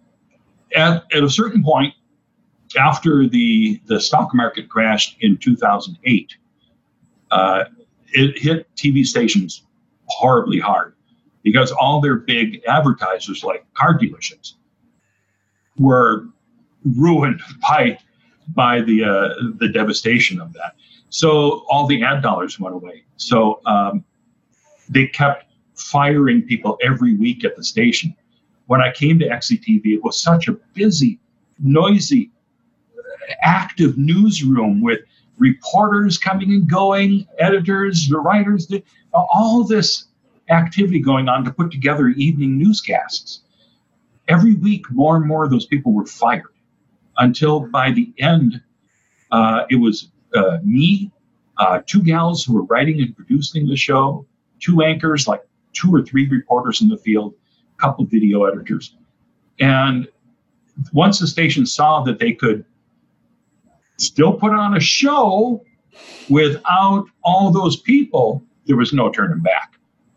at, at a certain point, after the, the stock market crashed in 2008, uh, it hit TV stations horribly hard because all their big advertisers, like car dealerships, were ruined by by the uh, the devastation of that. So all the ad dollars went away. So um, they kept firing people every week at the station. When I came to XETV, it was such a busy, noisy, active newsroom with reporters coming and going, editors, the writers, all this activity going on to put together evening newscasts. Every week, more and more of those people were fired until by the end, uh, it was uh, me, uh, two gals who were writing and producing the show, two anchors, like two or three reporters in the field, couple video editors. And once the station saw that they could still put on a show without all those people, there was no turning back.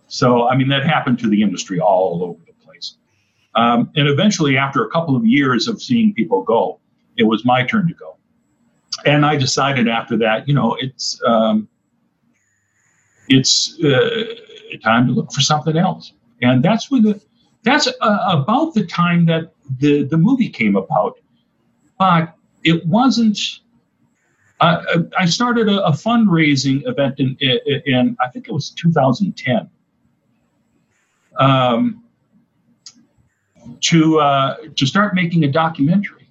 So, I mean, that happened to the industry all over the place. Um, and eventually, after a couple of years of seeing people go, it was my turn to go and I decided after that, you know, it's um, it's uh, time to look for something else. And that's when the that's uh, about the time that the the movie came about, but it wasn't. Uh, I started a, a, fundraising event in, in, in, I think it was 2010 um, to uh, to start making a documentary,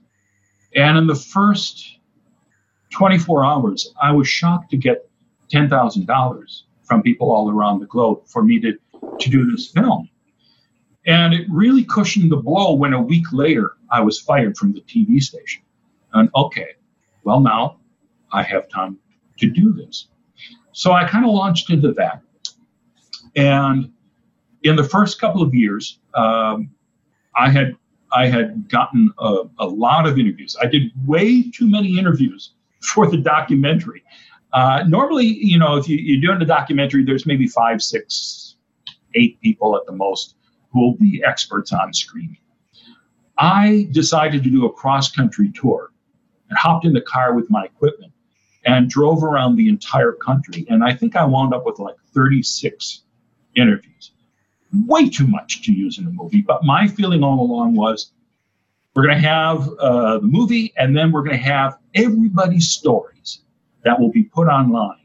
and in the first 24 hours, I was shocked to get ten thousand dollars from people all around the globe for me to to do this film. And it really cushioned the blow when a week later I was fired from the TV station. And okay, well, now I have time to do this. So I kind of launched into that. And in the first couple of years, um, I had I had gotten a, a, lot of interviews. I did way too many interviews for the documentary. Uh, normally, you know, if you, you're doing a documentary, there's maybe five, six, eight people at the most who will be experts on screening. I decided to do a cross country tour and hopped in the car with my equipment and drove around the entire country. And I think I wound up with like 36 interviews. Way too much to use in a movie. But my feeling all along was we're going to have uh, the movie and then we're going to have everybody's stories that will be put online.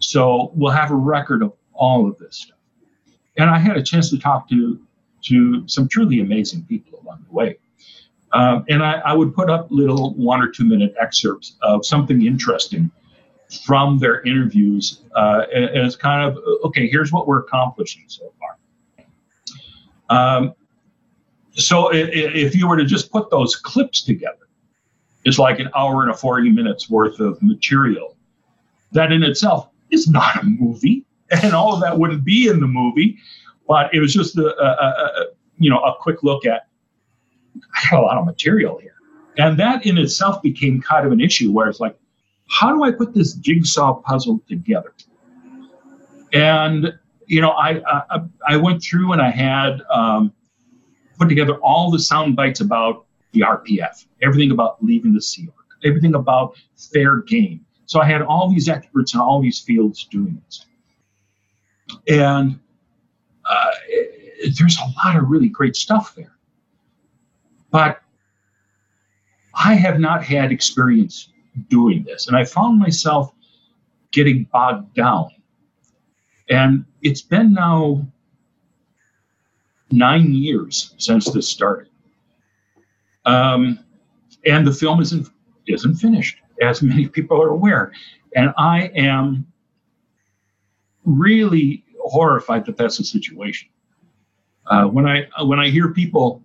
So we'll have a record of all of this stuff. And I had a chance to talk to to some truly amazing people along the way. Um, and I, I, would put up little one or two minute excerpts of something interesting from their interviews uh, as kind of, okay, here's what we're accomplishing so far. Um, so if, you were to just put those clips together, it's like an hour and a 40 minutes worth of material. That in itself is not a movie, and all of that wouldn't be in the movie. But it was just a, a, a you know a quick look at I got a lot of material here, and that in itself became kind of an issue where it's like, how do I put this jigsaw puzzle together? And you know, I I, I went through and I had um, put together all the sound bites about the RPF, everything about leaving the Sea Org, everything about fair game. So I had all these experts in all these fields doing this. And uh, there's a lot of really great stuff there. But I have not had experience doing this. And I found myself getting bogged down. And it's been now nine years since this started. Um, and the film isn't isn't finished, as many people are aware. And I am really horrified that that's the situation. Uh, when I when I hear people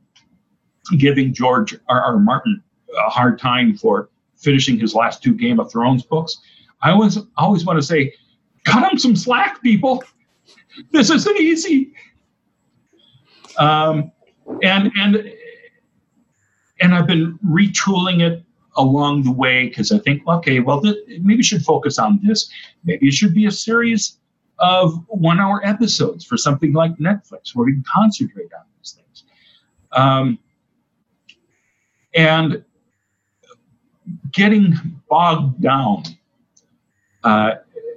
giving George R. R. Martin a hard time for finishing his last two Game of Thrones books, I always always want to say, cut him some slack, people. This isn't easy. Um, and and and I've been retooling it along the way because I think, okay, well, th- maybe we should focus on this. Maybe it should be a series of one hour episodes for something like Netflix where we can concentrate on these things. Um, and getting bogged down uh,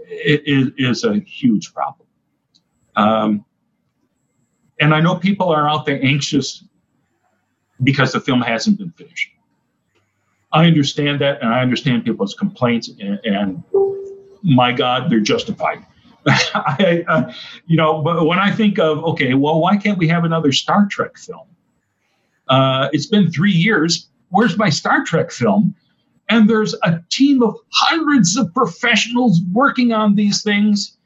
is, is, a huge problem. Um, and I know people are out there anxious because the film hasn't been finished. I understand that, and I understand people's complaints, and, and my God, they're justified. I, uh, you know, but when I think of okay, well, why can't we have another Star Trek film? Uh, it's been three years. Where's my Star Trek film? And there's a team of hundreds of professionals working on these things,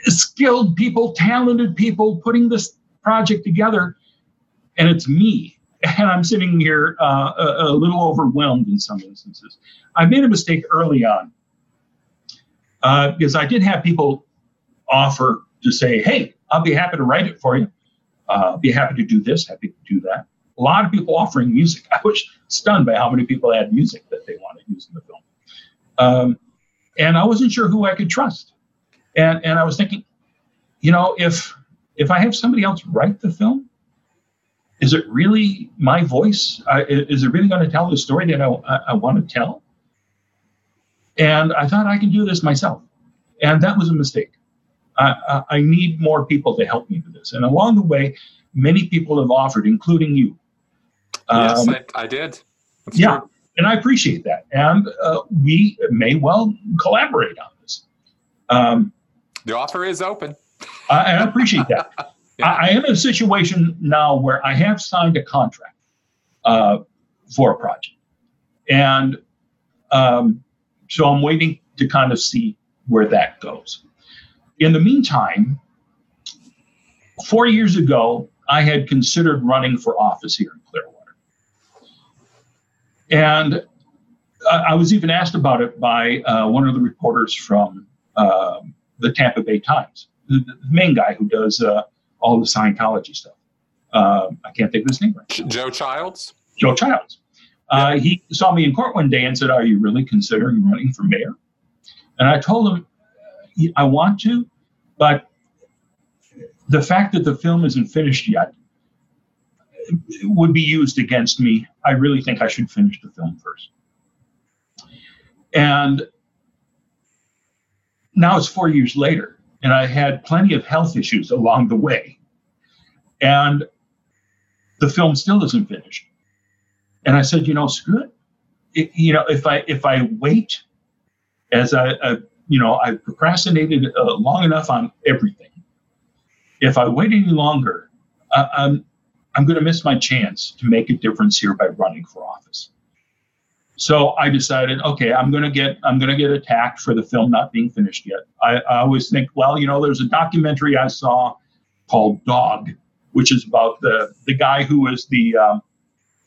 skilled people, talented people putting this project together, and it's me. And I'm sitting here uh, a, a little overwhelmed in some instances. I made a mistake early on uh, because I did have people offer to say, hey, I'll be happy to write it for you. Uh, be happy to do this, happy to do that. A lot of people offering music. I was stunned by how many people had music that they wanted to use in the film. Um, and I wasn't sure who I could trust. And, and I was thinking, you know, if if I have somebody else write the film, is it really my voice? Is it really going to tell the story that I, I, I want to tell? And I thought I can do this myself. And that was a mistake. I, I need more people to help me with this. And along the way, many people have offered, including you. Yes, um, I, I, did. That's yeah, true. and I appreciate that. And uh, we may well collaborate on this. Um, the offer is open. I, I appreciate that. yeah. I, I, am in a situation now where I have signed a contract uh, for a project. And um, so I'm waiting to kind of see where that goes. In the meantime, four years ago, I had considered running for office here in Clearwater. And I was even asked about it by uh, one of the reporters from uh, the Tampa Bay Times, the, the main guy who does uh, all the Scientology stuff. Um, I can't think of his name right. Joe Childs. Joe Childs. Uh, he saw me in court one day and said, "Are you really considering running for mayor?" And I told him, "I want to, but the fact that the film isn't finished yet would be used against me. I really think I should finish the film first. And now it's four years later, and I had plenty of health issues along the way. And the film still isn't finished. And I said, you know, screw it. it you know, if I if I wait, as I, I you know, I procrastinated uh, long enough on everything. If I wait any longer, I, I'm I'm going to miss my chance to make a difference here by running for office. So I decided, okay, I'm going to get I'm going to get attacked for the film not being finished yet. I, I always think, well, you know, there's a documentary I saw called Dog, which is about the the guy who was the um,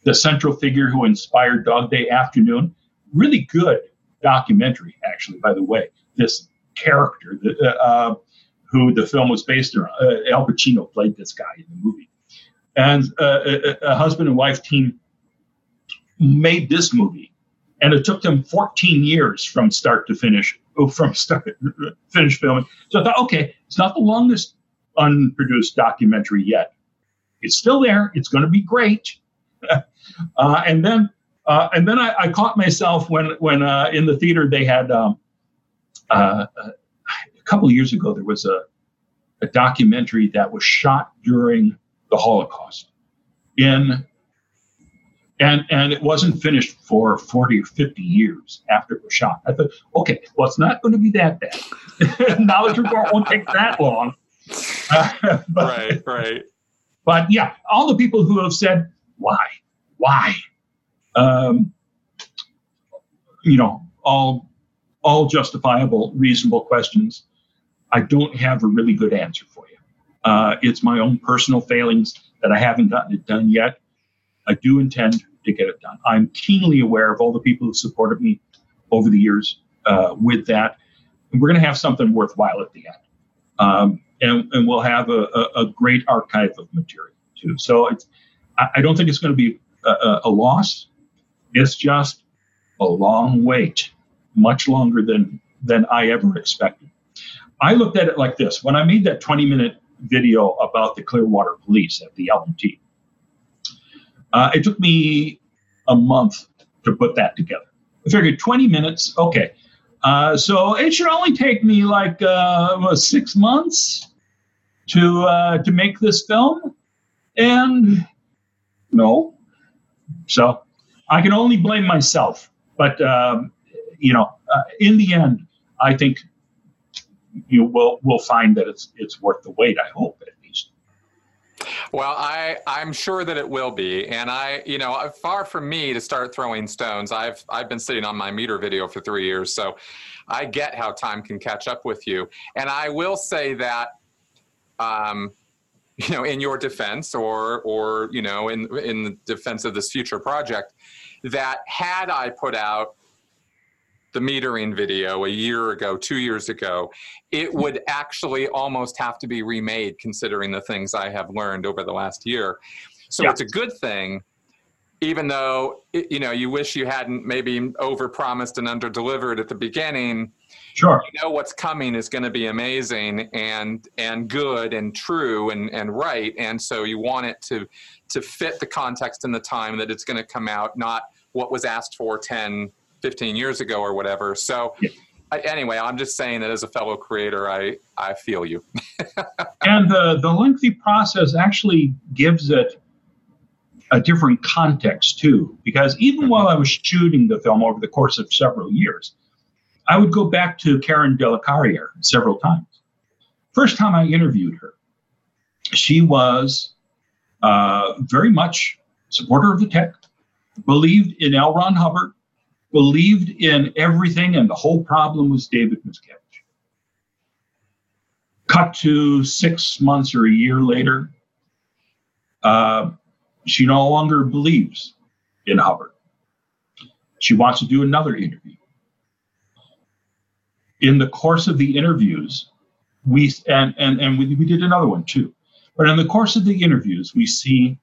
the central figure who inspired Dog Day Afternoon. Really good documentary, actually. By the way, this character uh, uh, who the film was based on, uh, Al Pacino played this guy in the movie, and uh, a, a husband and wife team made this movie. And it took them 14 years from start to finish oh, from start to finish filming. So i thought okay it's not the longest unproduced documentary yet. It's still there. It's going to be great uh, and then uh, and then I, I, caught myself when when uh, in the theater they had um, uh, a couple of years ago there was a, a documentary that was shot during the holocaust in and and it wasn't finished for 40 or 50 years after it was shot. I thought, okay, well, it's not going to be that bad. Knowledge report won't take that long. Uh, but, right, right. But yeah, all the people who have said, why, why, um, you know, all all justifiable, reasonable questions. I don't have a really good answer for you. Uh, it's my own personal failings that I haven't gotten it done yet. I do intend to get it done. I'm keenly aware of all the people who supported me over the years uh, with that. And we're going to have something worthwhile at the end. Um, and, and we'll have a, a, a, great archive of material too. So I, I don't think it's going to be a, a, loss. It's just a long wait, much longer than than I ever expected. I looked at it like this: when I made that 20 minute video about the Clearwater Police at the LMT, uh, it took me a month to put that together. I figured 20 minutes, okay. Uh, so it should only take me like uh, six months to uh, to make this film, and no, so I can only blame myself. But um, you know, uh, in the end, I think you will will find that it's it's worth the wait. I hope. At least. Well, I I'm sure that it will be, and I you know far from me to start throwing stones. I've I've been sitting on my meter video for three years, so I get how time can catch up with you. And I will say that, um, you know, in your defense, or or you know, in in the defense of this future project, that had I put out the metering video a year ago, two years ago, it would actually almost have to be remade considering the things I have learned over the last year. So yeah. it's a good thing, even though you know you wish you hadn't maybe over-promised and under-delivered at the beginning. Sure. You know what's coming is going to be amazing and and good and true and and right, and so you want it to to fit the context and the time that it's going to come out, not what was asked for 10 15 years ago or whatever. So, yeah. I, anyway, I'm just saying that as a fellow creator, I I feel you. and the the lengthy process actually gives it a different context too, because even mm-hmm. while I was shooting the film over the course of several years, I would go back to Karen de la Carriere several times. First time I interviewed her, she was uh, very much supporter of the tech, believed in L. Ron Hubbard, believed in everything, and the whole problem was David Miscavige. Cut to six months or a year later, uh, she no longer believes in Hubbard. She wants to do another interview. In the course of the interviews, we and and and we, we did another one too. But in the course of the interviews, we see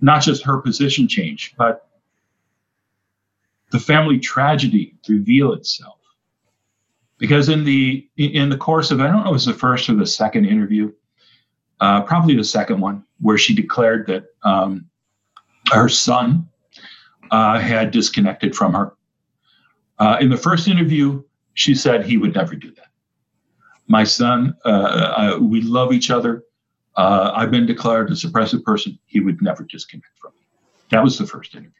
not just her position change, but the family tragedy reveal itself. Because in the in the course of I don't know if it was the first or the second interview, uh, probably the second one, where she declared that um, her son uh, had disconnected from her. Uh, in the first interview, she said he would never do that. My son, uh, I, we love each other. Uh, I've been declared a suppressive person. He would never disconnect from me. That was the first interview.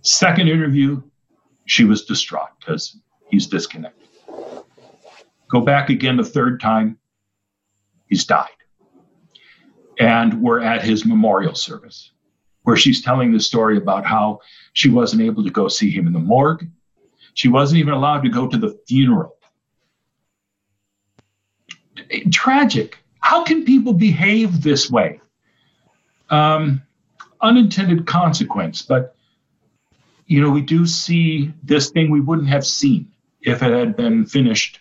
Second interview, she was distraught because he's disconnected. Go back again the third time, he's died. And we're at his memorial service where she's telling the story about how she wasn't able to go see him in the morgue. She wasn't even allowed to go to the funeral. Tragic. How can people behave this way? Um, unintended consequence, but you know, we do see this thing we wouldn't have seen if it had been finished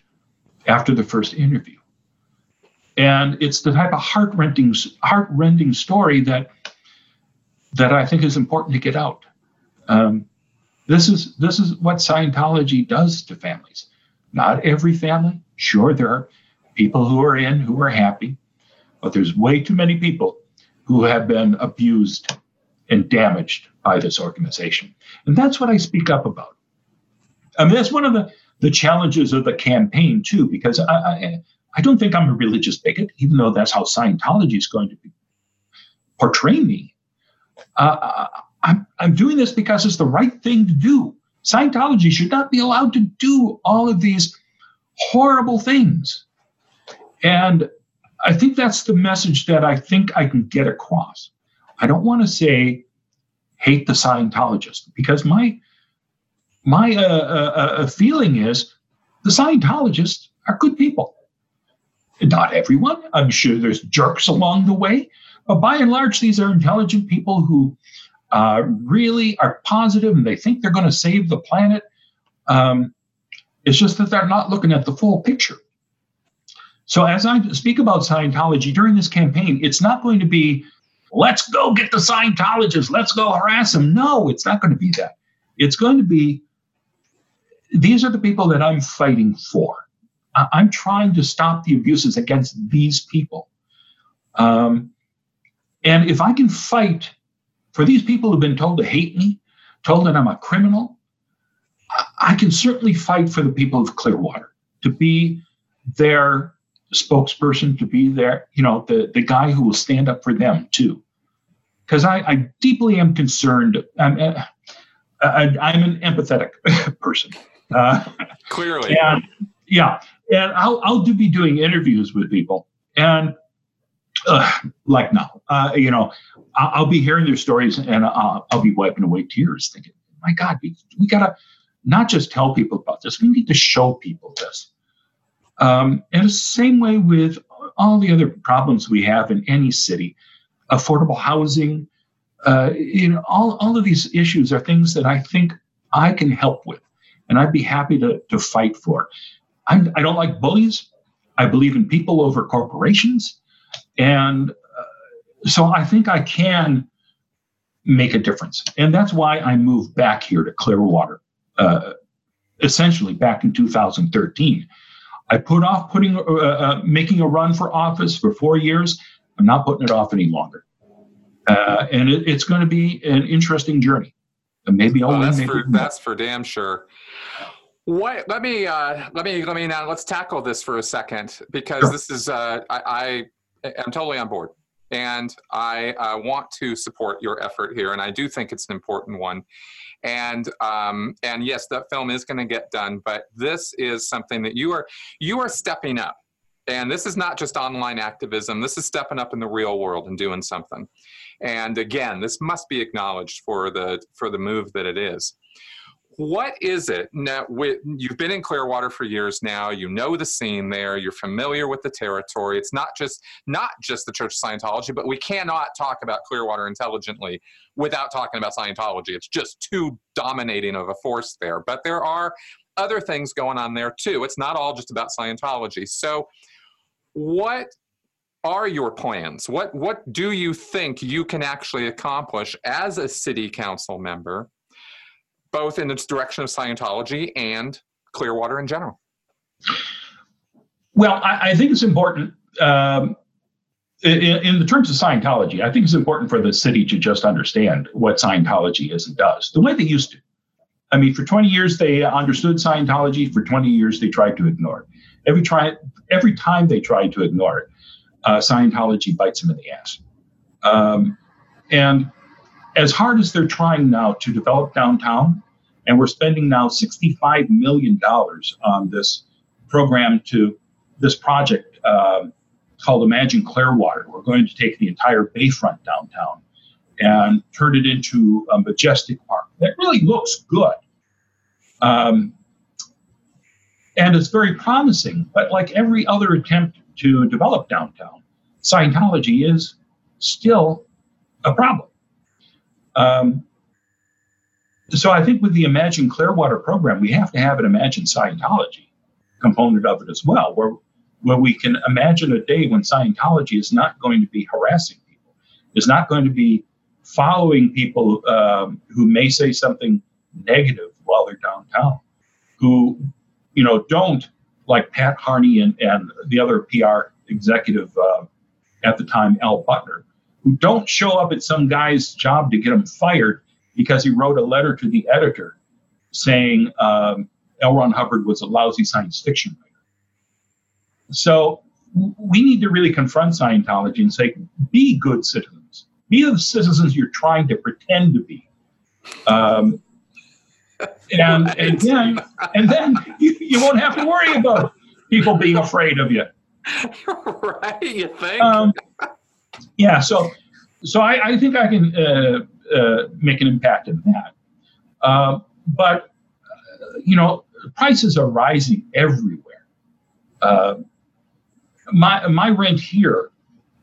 after the first interview. And it's the type of heart-rending, heart-rending story that that I think is important to get out. Um, this is this is what Scientology does to families. Not every family. Sure, there are people who are in who are happy, but there's way too many people who have been abused and damaged by this organization. And that's what I speak up about. I mean, that's one of the, the challenges of the campaign, too, because I, I, I don't think I'm a religious bigot, even though that's how Scientology is going to be, portray me. Uh, I'm, I'm doing this because it's the right thing to do. Scientology should not be allowed to do all of these horrible things. And I think that's the message that I think I can get across. I don't want to say hate the Scientologist because my my uh, uh, uh, feeling is the Scientologists are good people. Not everyone. I'm sure there's jerks along the way, but by and large, these are intelligent people who uh, really are positive and they think they're going to save the planet. Um, it's just that they're not looking at the full picture. So, as I speak about Scientology during this campaign, it's not going to be let's go get the Scientologists, let's go harass them. No, it's not going to be that. It's going to be these are the people that I'm fighting for. I'm trying to stop the abuses against these people. Um, and if I can fight for these people who've been told to hate me, told that I'm a criminal, I can certainly fight for the people of Clearwater to be their spokesperson, to be their, you know, the, the guy who will stand up for them too. Because I, I, deeply am concerned. I'm, uh, I, am an empathetic person. Uh, Clearly. And, yeah. And I'll, I'll do be doing interviews with people. And uh, like now, uh, you know, I'll, I'll, be hearing their stories and I'll, I'll, be wiping away tears thinking, my God, we, we got to not just tell people about this, we need to show people this. Um, and the same way with all the other problems we have in any city, affordable housing, uh, you know, all, all of these issues are things that I think I can help with, and I'd be happy to, to fight for. I'm, I do not like bullies. I believe in people over corporations. And uh, so I think I can make a difference. And that's why I moved back here to Clearwater, uh, essentially back in 2013 I put off putting uh, uh, making a run for office for four years. I'm not putting it off any longer, uh, and it, it's going to be an interesting journey. And maybe I'll win. That's for that's for damn sure. what let me uh, let me let me now let's tackle this for a second because sure. this is uh, I, I am totally on board and I want to support your effort here, and I do think it's an important one. And um, and yes, that film is going to get done, but this is something that you are you are stepping up, and this is not just online activism. This is stepping up in the real world and doing something. And again, this must be acknowledged for the for the move that it is what is it now with, you've been in clearwater for years now you know the scene there you're familiar with the territory it's not just not just the church of scientology but we cannot talk about clearwater intelligently without talking about scientology. It's just too dominating of a force there. But there are other things going on there too. It's not all just about scientology. So what are your plans? What what do you think you can actually accomplish as a city council member both in its direction of Scientology and Clearwater in general? Well, I, I think it's important. Um, in, in, the terms of Scientology, I think it's important for the city to just understand what Scientology is and does, the way they used to. I mean, for 20 years they understood Scientology. For 20 years they tried to ignore it. Every try, every time they tried to ignore it, uh, Scientology bites them in the ass. Um, and as hard as they're trying now to develop downtown, and we're spending now $65 million on this program to this project uh, called Imagine Clearwater. We're going to take the entire bayfront downtown and turn it into a majestic park that really looks good. Um, and it's very promising, but like every other attempt to develop downtown, Scientology is still a problem. Um, so I think with the Imagine Clearwater program, we have to have an Imagine Scientology component of it as well, where where we can imagine a day when Scientology is not going to be harassing people, is not going to be following people um, who may say something negative while they're downtown, who you know don't like Pat Harney and, and the other PR executive uh, at the time, Al Butner, who don't show up at some guy's job to get him fired because he wrote a letter to the editor saying um, L. Ron Hubbard was a lousy science fiction writer. So we need to really confront Scientology and say, be good citizens. Be the citizens you're trying to pretend to be. Um, and, right. and then, and then you, you won't have to worry about people being afraid of you. right? You think? Um, yeah. So, so I, I think I can uh, uh, make an impact in that. Uh, but you know, prices are rising everywhere. Uh, my my rent here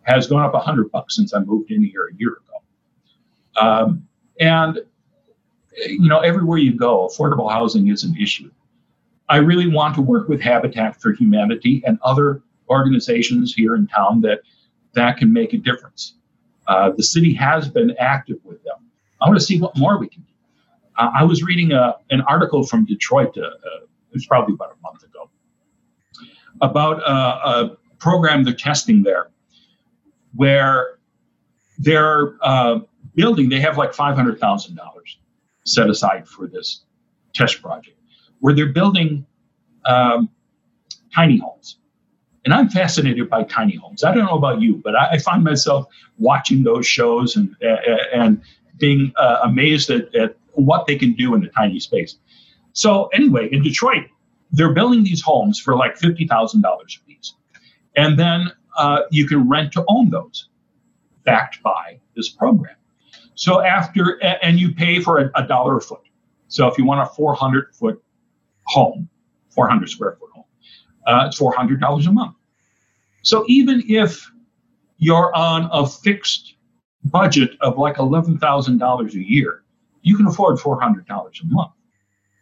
has gone up a hundred bucks since I moved in here a year ago, um, and you know, everywhere you go, affordable housing is an issue. I really want to work with Habitat for Humanity and other organizations here in town that that can make a difference. Uh, the city has been active with them. I want to see what more we can do. Uh, I was reading a, uh, an article from Detroit, uh, uh, it was probably about a month ago, about a, a program they're testing there where they're uh, building, they have like $500,000 set aside for this test project, where they're building um, tiny homes and I'm fascinated by tiny homes. I don't know about you, but I, I find myself watching those shows and and being uh, amazed at, at what they can do in a tiny space. So anyway, in Detroit, they're building these homes for like fifty thousand dollars a piece, and then uh, you can rent to own those, backed by this program. So after and you pay for a, a dollar a foot. So if you want a 400 foot home, 400 square foot uh, it's $400 a month. So even if you're on a fixed budget of like $11,000 a year, you can afford $400 a month.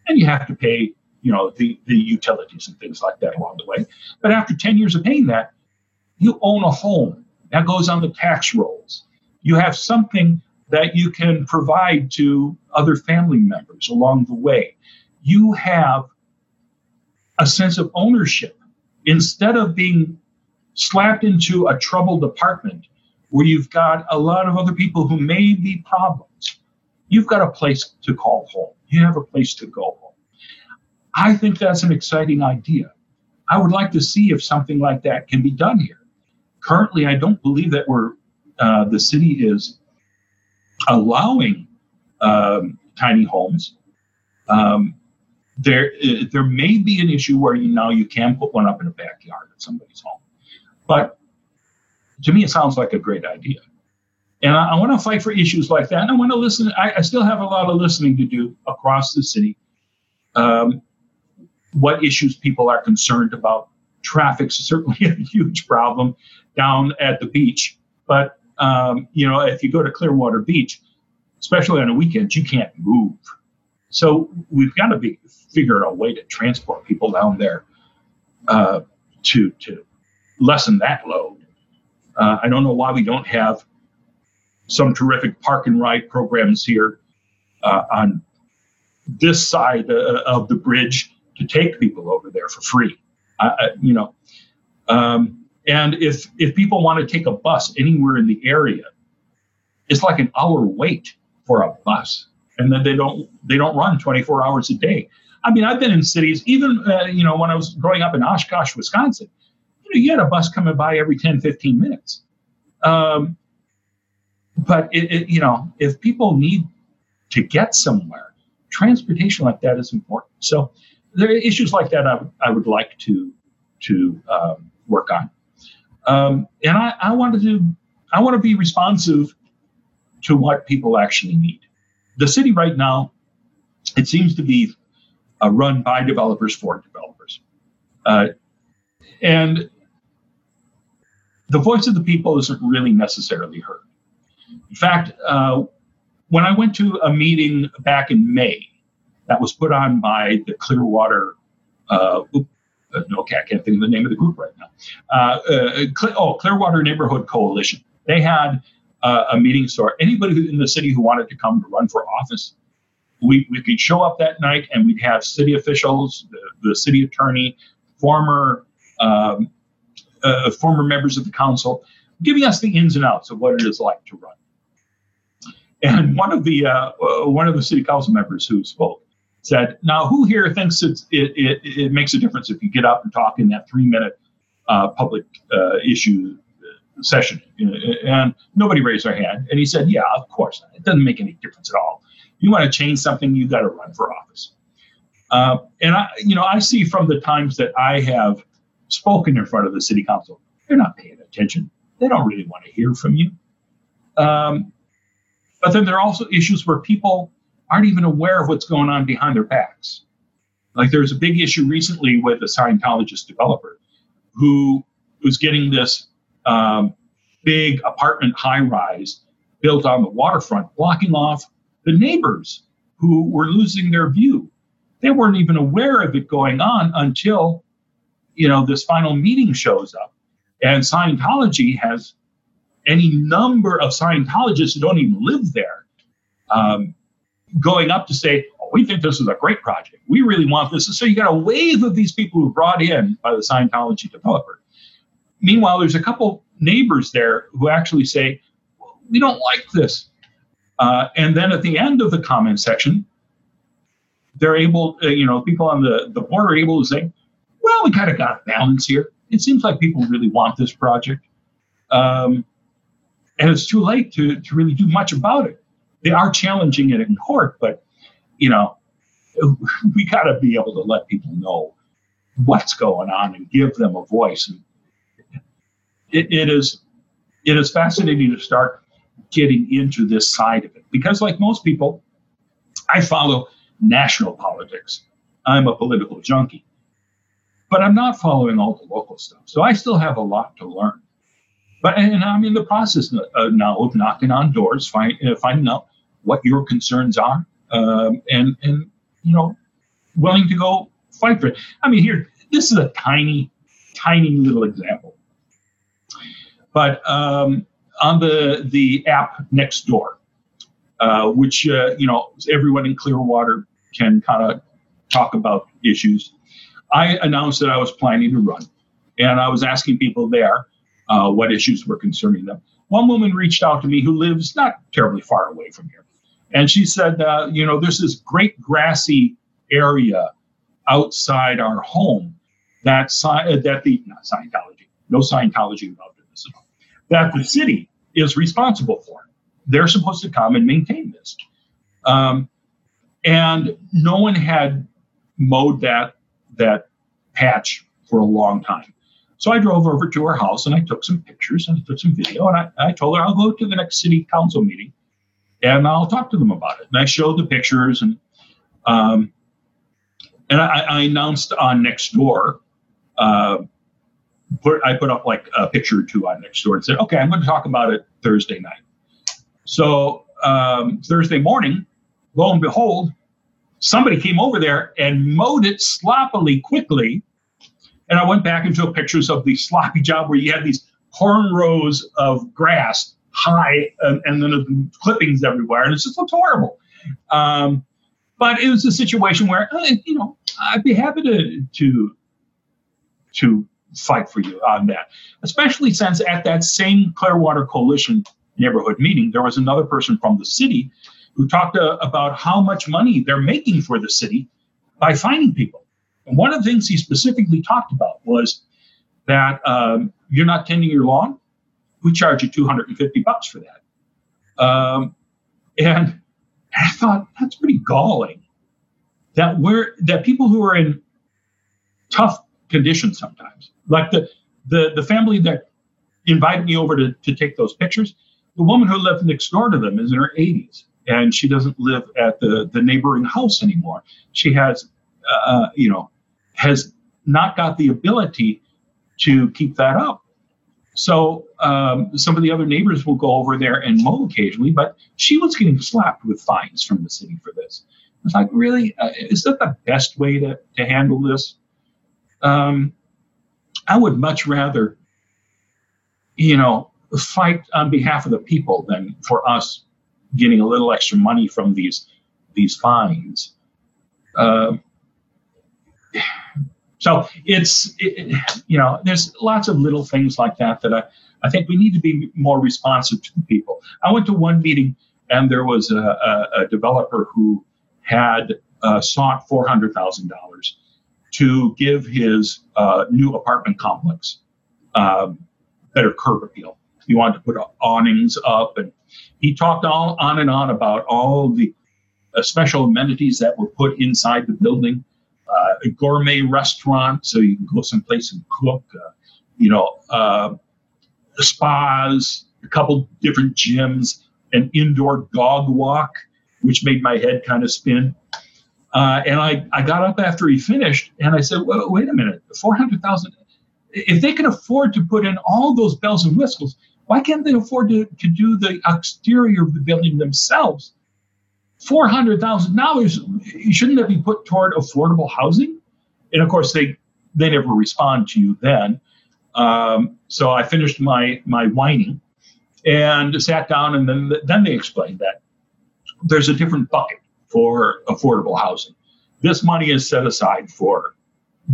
And you have to pay, you know, the, the utilities and things like that along the way. But after 10 years of paying that, you own a home. That goes on the tax rolls. You have something that you can provide to other family members along the way. You have a sense of ownership instead of being slapped into a troubled apartment where you've got a lot of other people who may be problems. You've got a place to call home. You have a place to go home. I think that's an exciting idea. I would like to see if something like that can be done here. Currently, I don't believe that we're uh, the city is allowing um, tiny homes. Um, there, uh, there may be an issue where you now you can put one up in a backyard of somebody's home, but to me, it sounds like a great idea. And I, I want to fight for issues like that. And I want to listen. I, I, still have a lot of listening to do across the city. Um, what issues people are concerned about. Traffic's certainly a huge problem down at the beach. But um, you know, if you go to Clearwater Beach, especially on a weekend, you can't move. So we've got to be figure out a way to transport people down there uh, to to lessen that load. Uh, I don't know why we don't have some terrific park and ride programs here uh, on this side uh, of the bridge to take people over there for free. you know, um, and if if people want to take a bus anywhere in the area, it's like an hour wait for a bus, and then they don't they don't run 24 hours a day. I mean, I've been in cities, even uh, you know, when I was growing up in Oshkosh, Wisconsin, you know, you had a bus coming by every 10, 15 minutes. Um, but it, it, you know, if people need to get somewhere, transportation like that is important. So there are issues like that I, I would like to to um, work on. Um, and I, I want to I want to be responsive to what people actually need. The city right now, it seems to be uh, run by developers for developers, uh, and the voice of the people isn't really necessarily heard. In fact, uh, when I went to a meeting back in May that was put on by the Clearwater. Uh, uh, okay, I can't think of the name of the group right now. Uh, uh oh, Clearwater Neighborhood Coalition. They had uh, a meeting so anybody in the city who wanted to come to run for office, we, we could show up that night and we'd have city officials, the, the city attorney, former um, uh, former members of the council, giving us the ins and outs of what it is like to run. And one of the uh, one of the city council members who spoke said, "Now, who here thinks it, it, it makes a difference if you get up and talk in that three minute uh, public uh, issue uh, session?" And nobody raised their hand. And he said, "Yeah, of course. It doesn't make any difference at all. You want to change something, you got to run for office." Uh, and I, you know, I see from the times that I have spoken in front of the city council, they're not paying attention. They don't really want to hear from you. Um, but then there are also issues where people aren't even aware of what's going on behind their backs. Like there's a big issue recently with a Scientologist developer who was getting this um, big apartment high rise built on the waterfront, blocking off the neighbors who were losing their view. They weren't even aware of it going on until, you know, this final meeting shows up. And Scientology has any number of Scientologists who don't even live there um, going up to say, oh, we think this is a great project. We really want this. And so you got a wave of these people who brought in by the Scientology developer. Meanwhile, there's a couple neighbors there who actually say, we don't like this. Uh, and then at the end of the comment section, they're able, uh, you know, people on the, the board are able to say, well, we kind of got a balance here. It seems like people really want this project. Um, and it's too late to, to really do much about it they are challenging it in court, but you know, we got to be able to let people know what's going on and give them a voice. And it, it is it is fascinating to start getting into this side of it because, like most people, I follow national politics. I'm a political junkie, but I'm not following all the local stuff. So I still have a lot to learn. But and I'm in the process uh, now of knocking on doors, find, uh, finding out what your concerns are, um, and and you know, willing to go fight for it. I mean, here this is a tiny, tiny little example, but um, on the the app next door, uh, which uh, you know everyone in Clearwater can kind of talk about issues. I announced that I was planning to run, and I was asking people there uh, what issues were concerning them. One woman reached out to me who lives not terribly far away from here. And she said, you know, there's this great grassy area outside our home that uh, that the not Scientology, no Scientology involved in this at all, that the city is responsible for. They're supposed to come and maintain this. Um, and no one had mowed that that patch for a long time. So I drove over to her house and I took some pictures and I took some video and I, I told her I'll go to the next city council meeting and I'll talk to them about it. And I showed the pictures and um, and I, I announced on Nextdoor. Uh, put I put up like a picture or two on Nextdoor and said, okay, I'm going to talk about it Thursday night. So um, Thursday morning, lo and behold, somebody came over there and mowed it sloppily quickly. And I went back and took pictures of the sloppy job where you had these horn rows of grass high and, and then the clippings everywhere. And it just looked horrible. Um, but it was a situation where, uh, you know, I'd be happy to, to, to fight for you on that, especially since at that same Clearwater Coalition neighborhood meeting, there was another person from the city who talked uh, about how much money they're making for the city by finding people. And one of the things he specifically talked about was that um, you're not tending your lawn, we charge you 250 bucks for that. Um, and I thought that's pretty galling that we're that people who are in tough conditions sometimes, like the the the family that invited me over to, to take those pictures, the woman who lived next door to them is in her 80s and she doesn't live at the, the neighboring house anymore. She has, uh, you know, has not got the ability to keep that up. So um, some of the other neighbors will go over there and mow occasionally, but she was getting slapped with fines from the city for this. It's like, really, uh, is that the best way to, to handle this? Um, I would much rather, you know, fight on behalf of the people than for us getting a little extra money from these these fines. Uh, so it's it, you know there's lots of little things like that that I I think we need to be more responsive to the people. I went to one meeting and there was a, a, a developer who had uh, sought four hundred thousand dollars to give his uh, new apartment complex um, better curb appeal. He wanted to put awnings up, and he talked all on and on about all the uh, special amenities that were put inside the building. Uh, a gourmet restaurant, so you can go someplace and cook. Uh, you know, uh, spas, a couple different gyms, an indoor dog walk, which made my head kind of spin. Uh, and I, I got up after he finished and I said, well, wait a minute, 400,000. If they can afford to put in all those bells and whistles, why can't they afford to, to do the exterior of the building themselves? $400,000, shouldn't that be put toward affordable housing? And of course, they, they never respond to you then. Um, so I finished my, my whining and sat down, and then, then they explained that there's a different bucket for affordable housing. This money is set aside for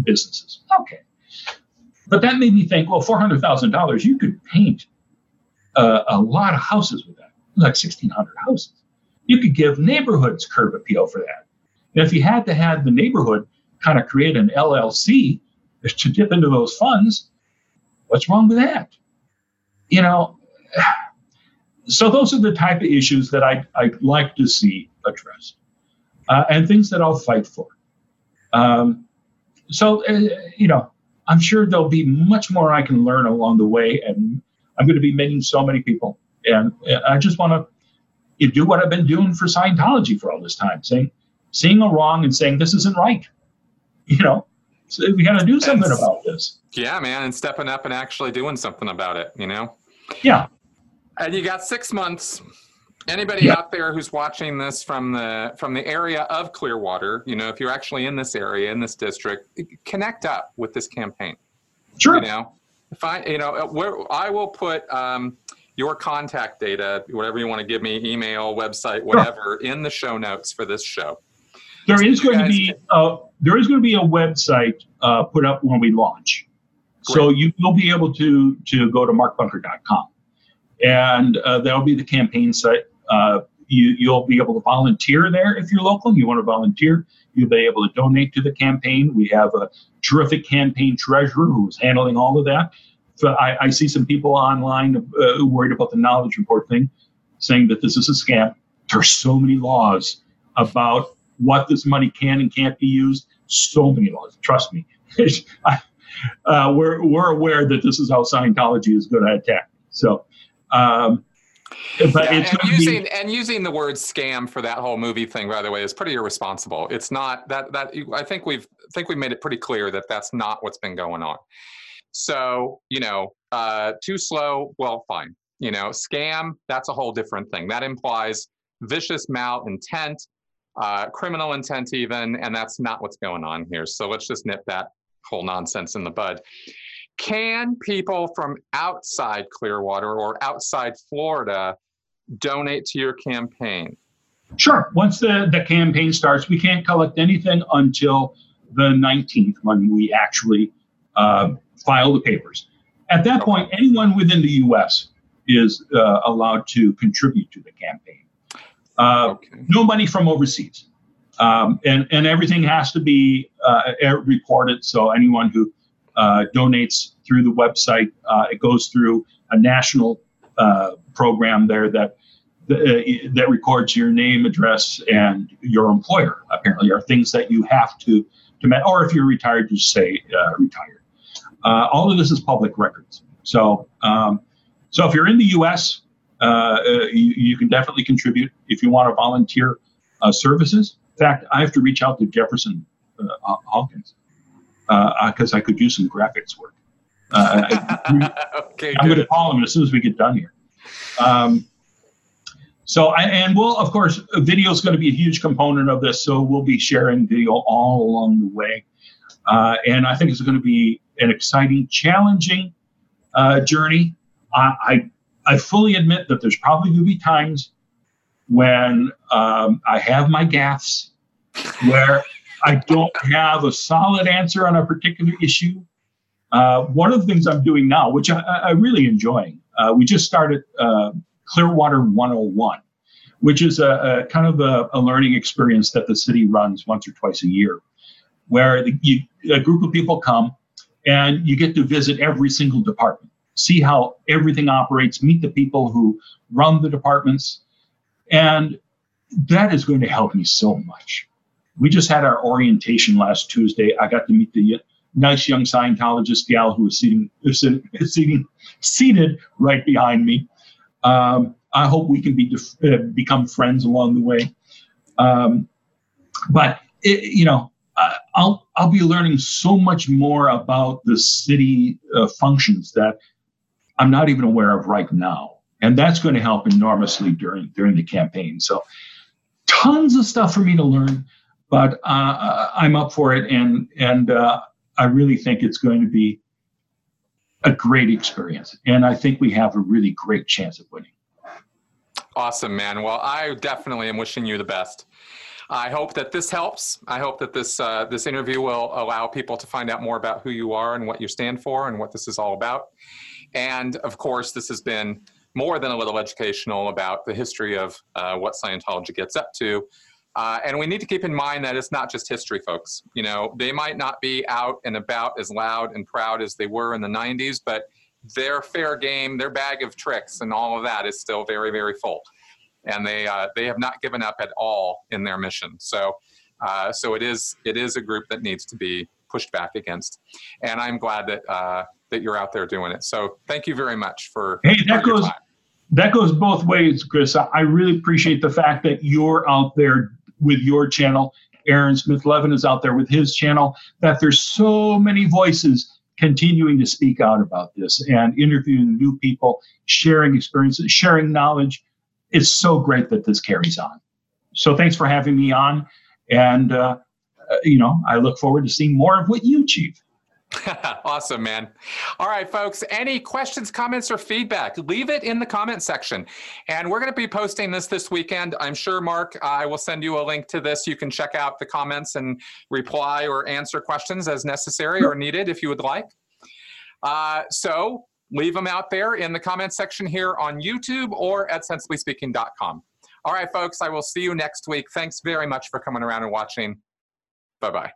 businesses. Okay. But that made me think well, $400,000, you could paint uh, a lot of houses with that, like 1,600 houses. You could give neighborhoods curb appeal for that. And if you had to have the neighborhood kind of create an LLC to dip into those funds, what's wrong with that? You know, so those are the type of issues that I, I'd like to see addressed uh, and things that I'll fight for. Um, so, uh, you know, I'm sure there'll be much more I can learn along the way, and I'm going to be meeting so many people. And I just want to do what I've been doing for Scientology for all this time, saying, seeing a wrong and saying this isn't right. You know, so we got to do something about this. Yeah, man, and stepping up and actually doing something about it. You know. Yeah. And you got six months anybody yeah. out there who's watching this from the from the area of Clearwater, you know, if you're actually in this area in this district, connect up with this campaign. Sure. You know, if I, you know, where I will put um, your contact data, whatever you want to give me, email, website, whatever, sure. in the show notes for this show. There so is going to be uh, there is going to be a website uh, put up when we launch, Great. so you will be able to to go to markbunker.com, and uh, that'll be the campaign site uh, you, you'll be able to volunteer there if you're local. And you want to volunteer, you'll be able to donate to the campaign. We have a terrific campaign treasurer who's handling all of that. So I, I see some people online uh, worried about the knowledge report thing, saying that this is a scam. There's so many laws about what this money can and can't be used. So many laws. Trust me. uh, we're we're aware that this is how Scientology is going to attack. So. Um, but yeah, and using be, and using the word scam for that whole movie thing, by the way, is pretty irresponsible. It's not that that I think we've I think we made it pretty clear that that's not what's been going on. So you know, uh, too slow. Well, fine. You know, scam. That's a whole different thing. That implies vicious malintent, uh, criminal intent, even, and that's not what's going on here. So let's just nip that whole nonsense in the bud. Can people from outside Clearwater or outside Florida donate to your campaign? Sure. Once the, the campaign starts, we can't collect anything until the 19th when we actually uh, file the papers. At that point, anyone within the U.S. is uh, allowed to contribute to the campaign. Uh, okay. No money from overseas. Um, and, and everything has to be uh, reported. So anyone who uh, donates through the website, uh, it goes through a national uh, program there that uh, that records your name, address, and your employer. Apparently, are things that you have to to met, or if you're retired, just say retired. all of this is public records. So, um, so if you're in the U.S., you, you, can definitely contribute. If you want to volunteer services, in fact, I have to reach out to Jefferson uh, Hawkins because uh, I could use some graphics work. Uh, okay, I'm going to call him as soon as we get done here. Um, so, and we'll, of course, video is going to be a huge component of this. So we'll be sharing video all along the way. Uh, and I think it's going to be an exciting, challenging uh, journey. I, I, I, fully admit that there's probably going to be times when um, I have my gaffes, where I don't have a solid answer on a particular issue. Uh, one of the things I'm doing now, which I, I really enjoying, uh, we just started uh, Clearwater 101, which is a, a kind of a, a, learning experience that the city runs once or twice a year, where the, you, a group of people come and you get to visit every single department, see how everything operates, meet the people who run the departments, and that is going to help me so much. We just had our orientation last Tuesday. I got to meet the nice young Scientologist gal who was sitting, seated right behind me. Um, I hope we can be uh, become friends along the way. Um, but it, you know, I'll I'll be learning so much more about the city uh, functions that I'm not even aware of right now and that's going to help enormously during during the campaign. So, tons of stuff for me to learn, but uh, I'm up for it, and and uh, I really think it's going to be a great experience, and I think we have a really great chance of winning. Awesome, man. Well, I definitely am wishing you the best. I hope that this helps. I hope that this uh, this interview will allow people to find out more about who you are and what you stand for and what this is all about. And of course, this has been more than a little educational about the history of uh, what Scientology gets up to. Uh, and we need to keep in mind that it's not just history, folks. You know, they might not be out and about as loud and proud as they were in the 90s, but their fair game, their bag of tricks, and all of that is still very, very full. And they uh, they have not given up at all in their mission. So, uh, so it is it is a group that needs to be pushed back against. And I'm glad that uh, that you're out there doing it. So, thank you very much for. Hey, that goes. Time that goes both ways, Chris. I really appreciate the fact that you're out there with your channel. Aaron Smith Levin is out there with his channel. That there's so many voices continuing to speak out about this and interviewing new people, sharing experiences, sharing knowledge. It's so great that this carries on. So thanks for having me on, and uh, uh you know I look forward to seeing more of what you achieve. awesome, man. All right, folks, any questions, comments, or feedback, leave it in the comment section. And we're going to be posting this this weekend. I'm sure, Mark, I will send you a link to this. You can check out the comments and reply or answer questions as necessary or needed if you would like. Uh, so leave them out there in the comment section here on YouTube or at sensiblyspeaking.com. All right, folks, I will see you next week. Thanks very much for coming around and watching. Bye bye.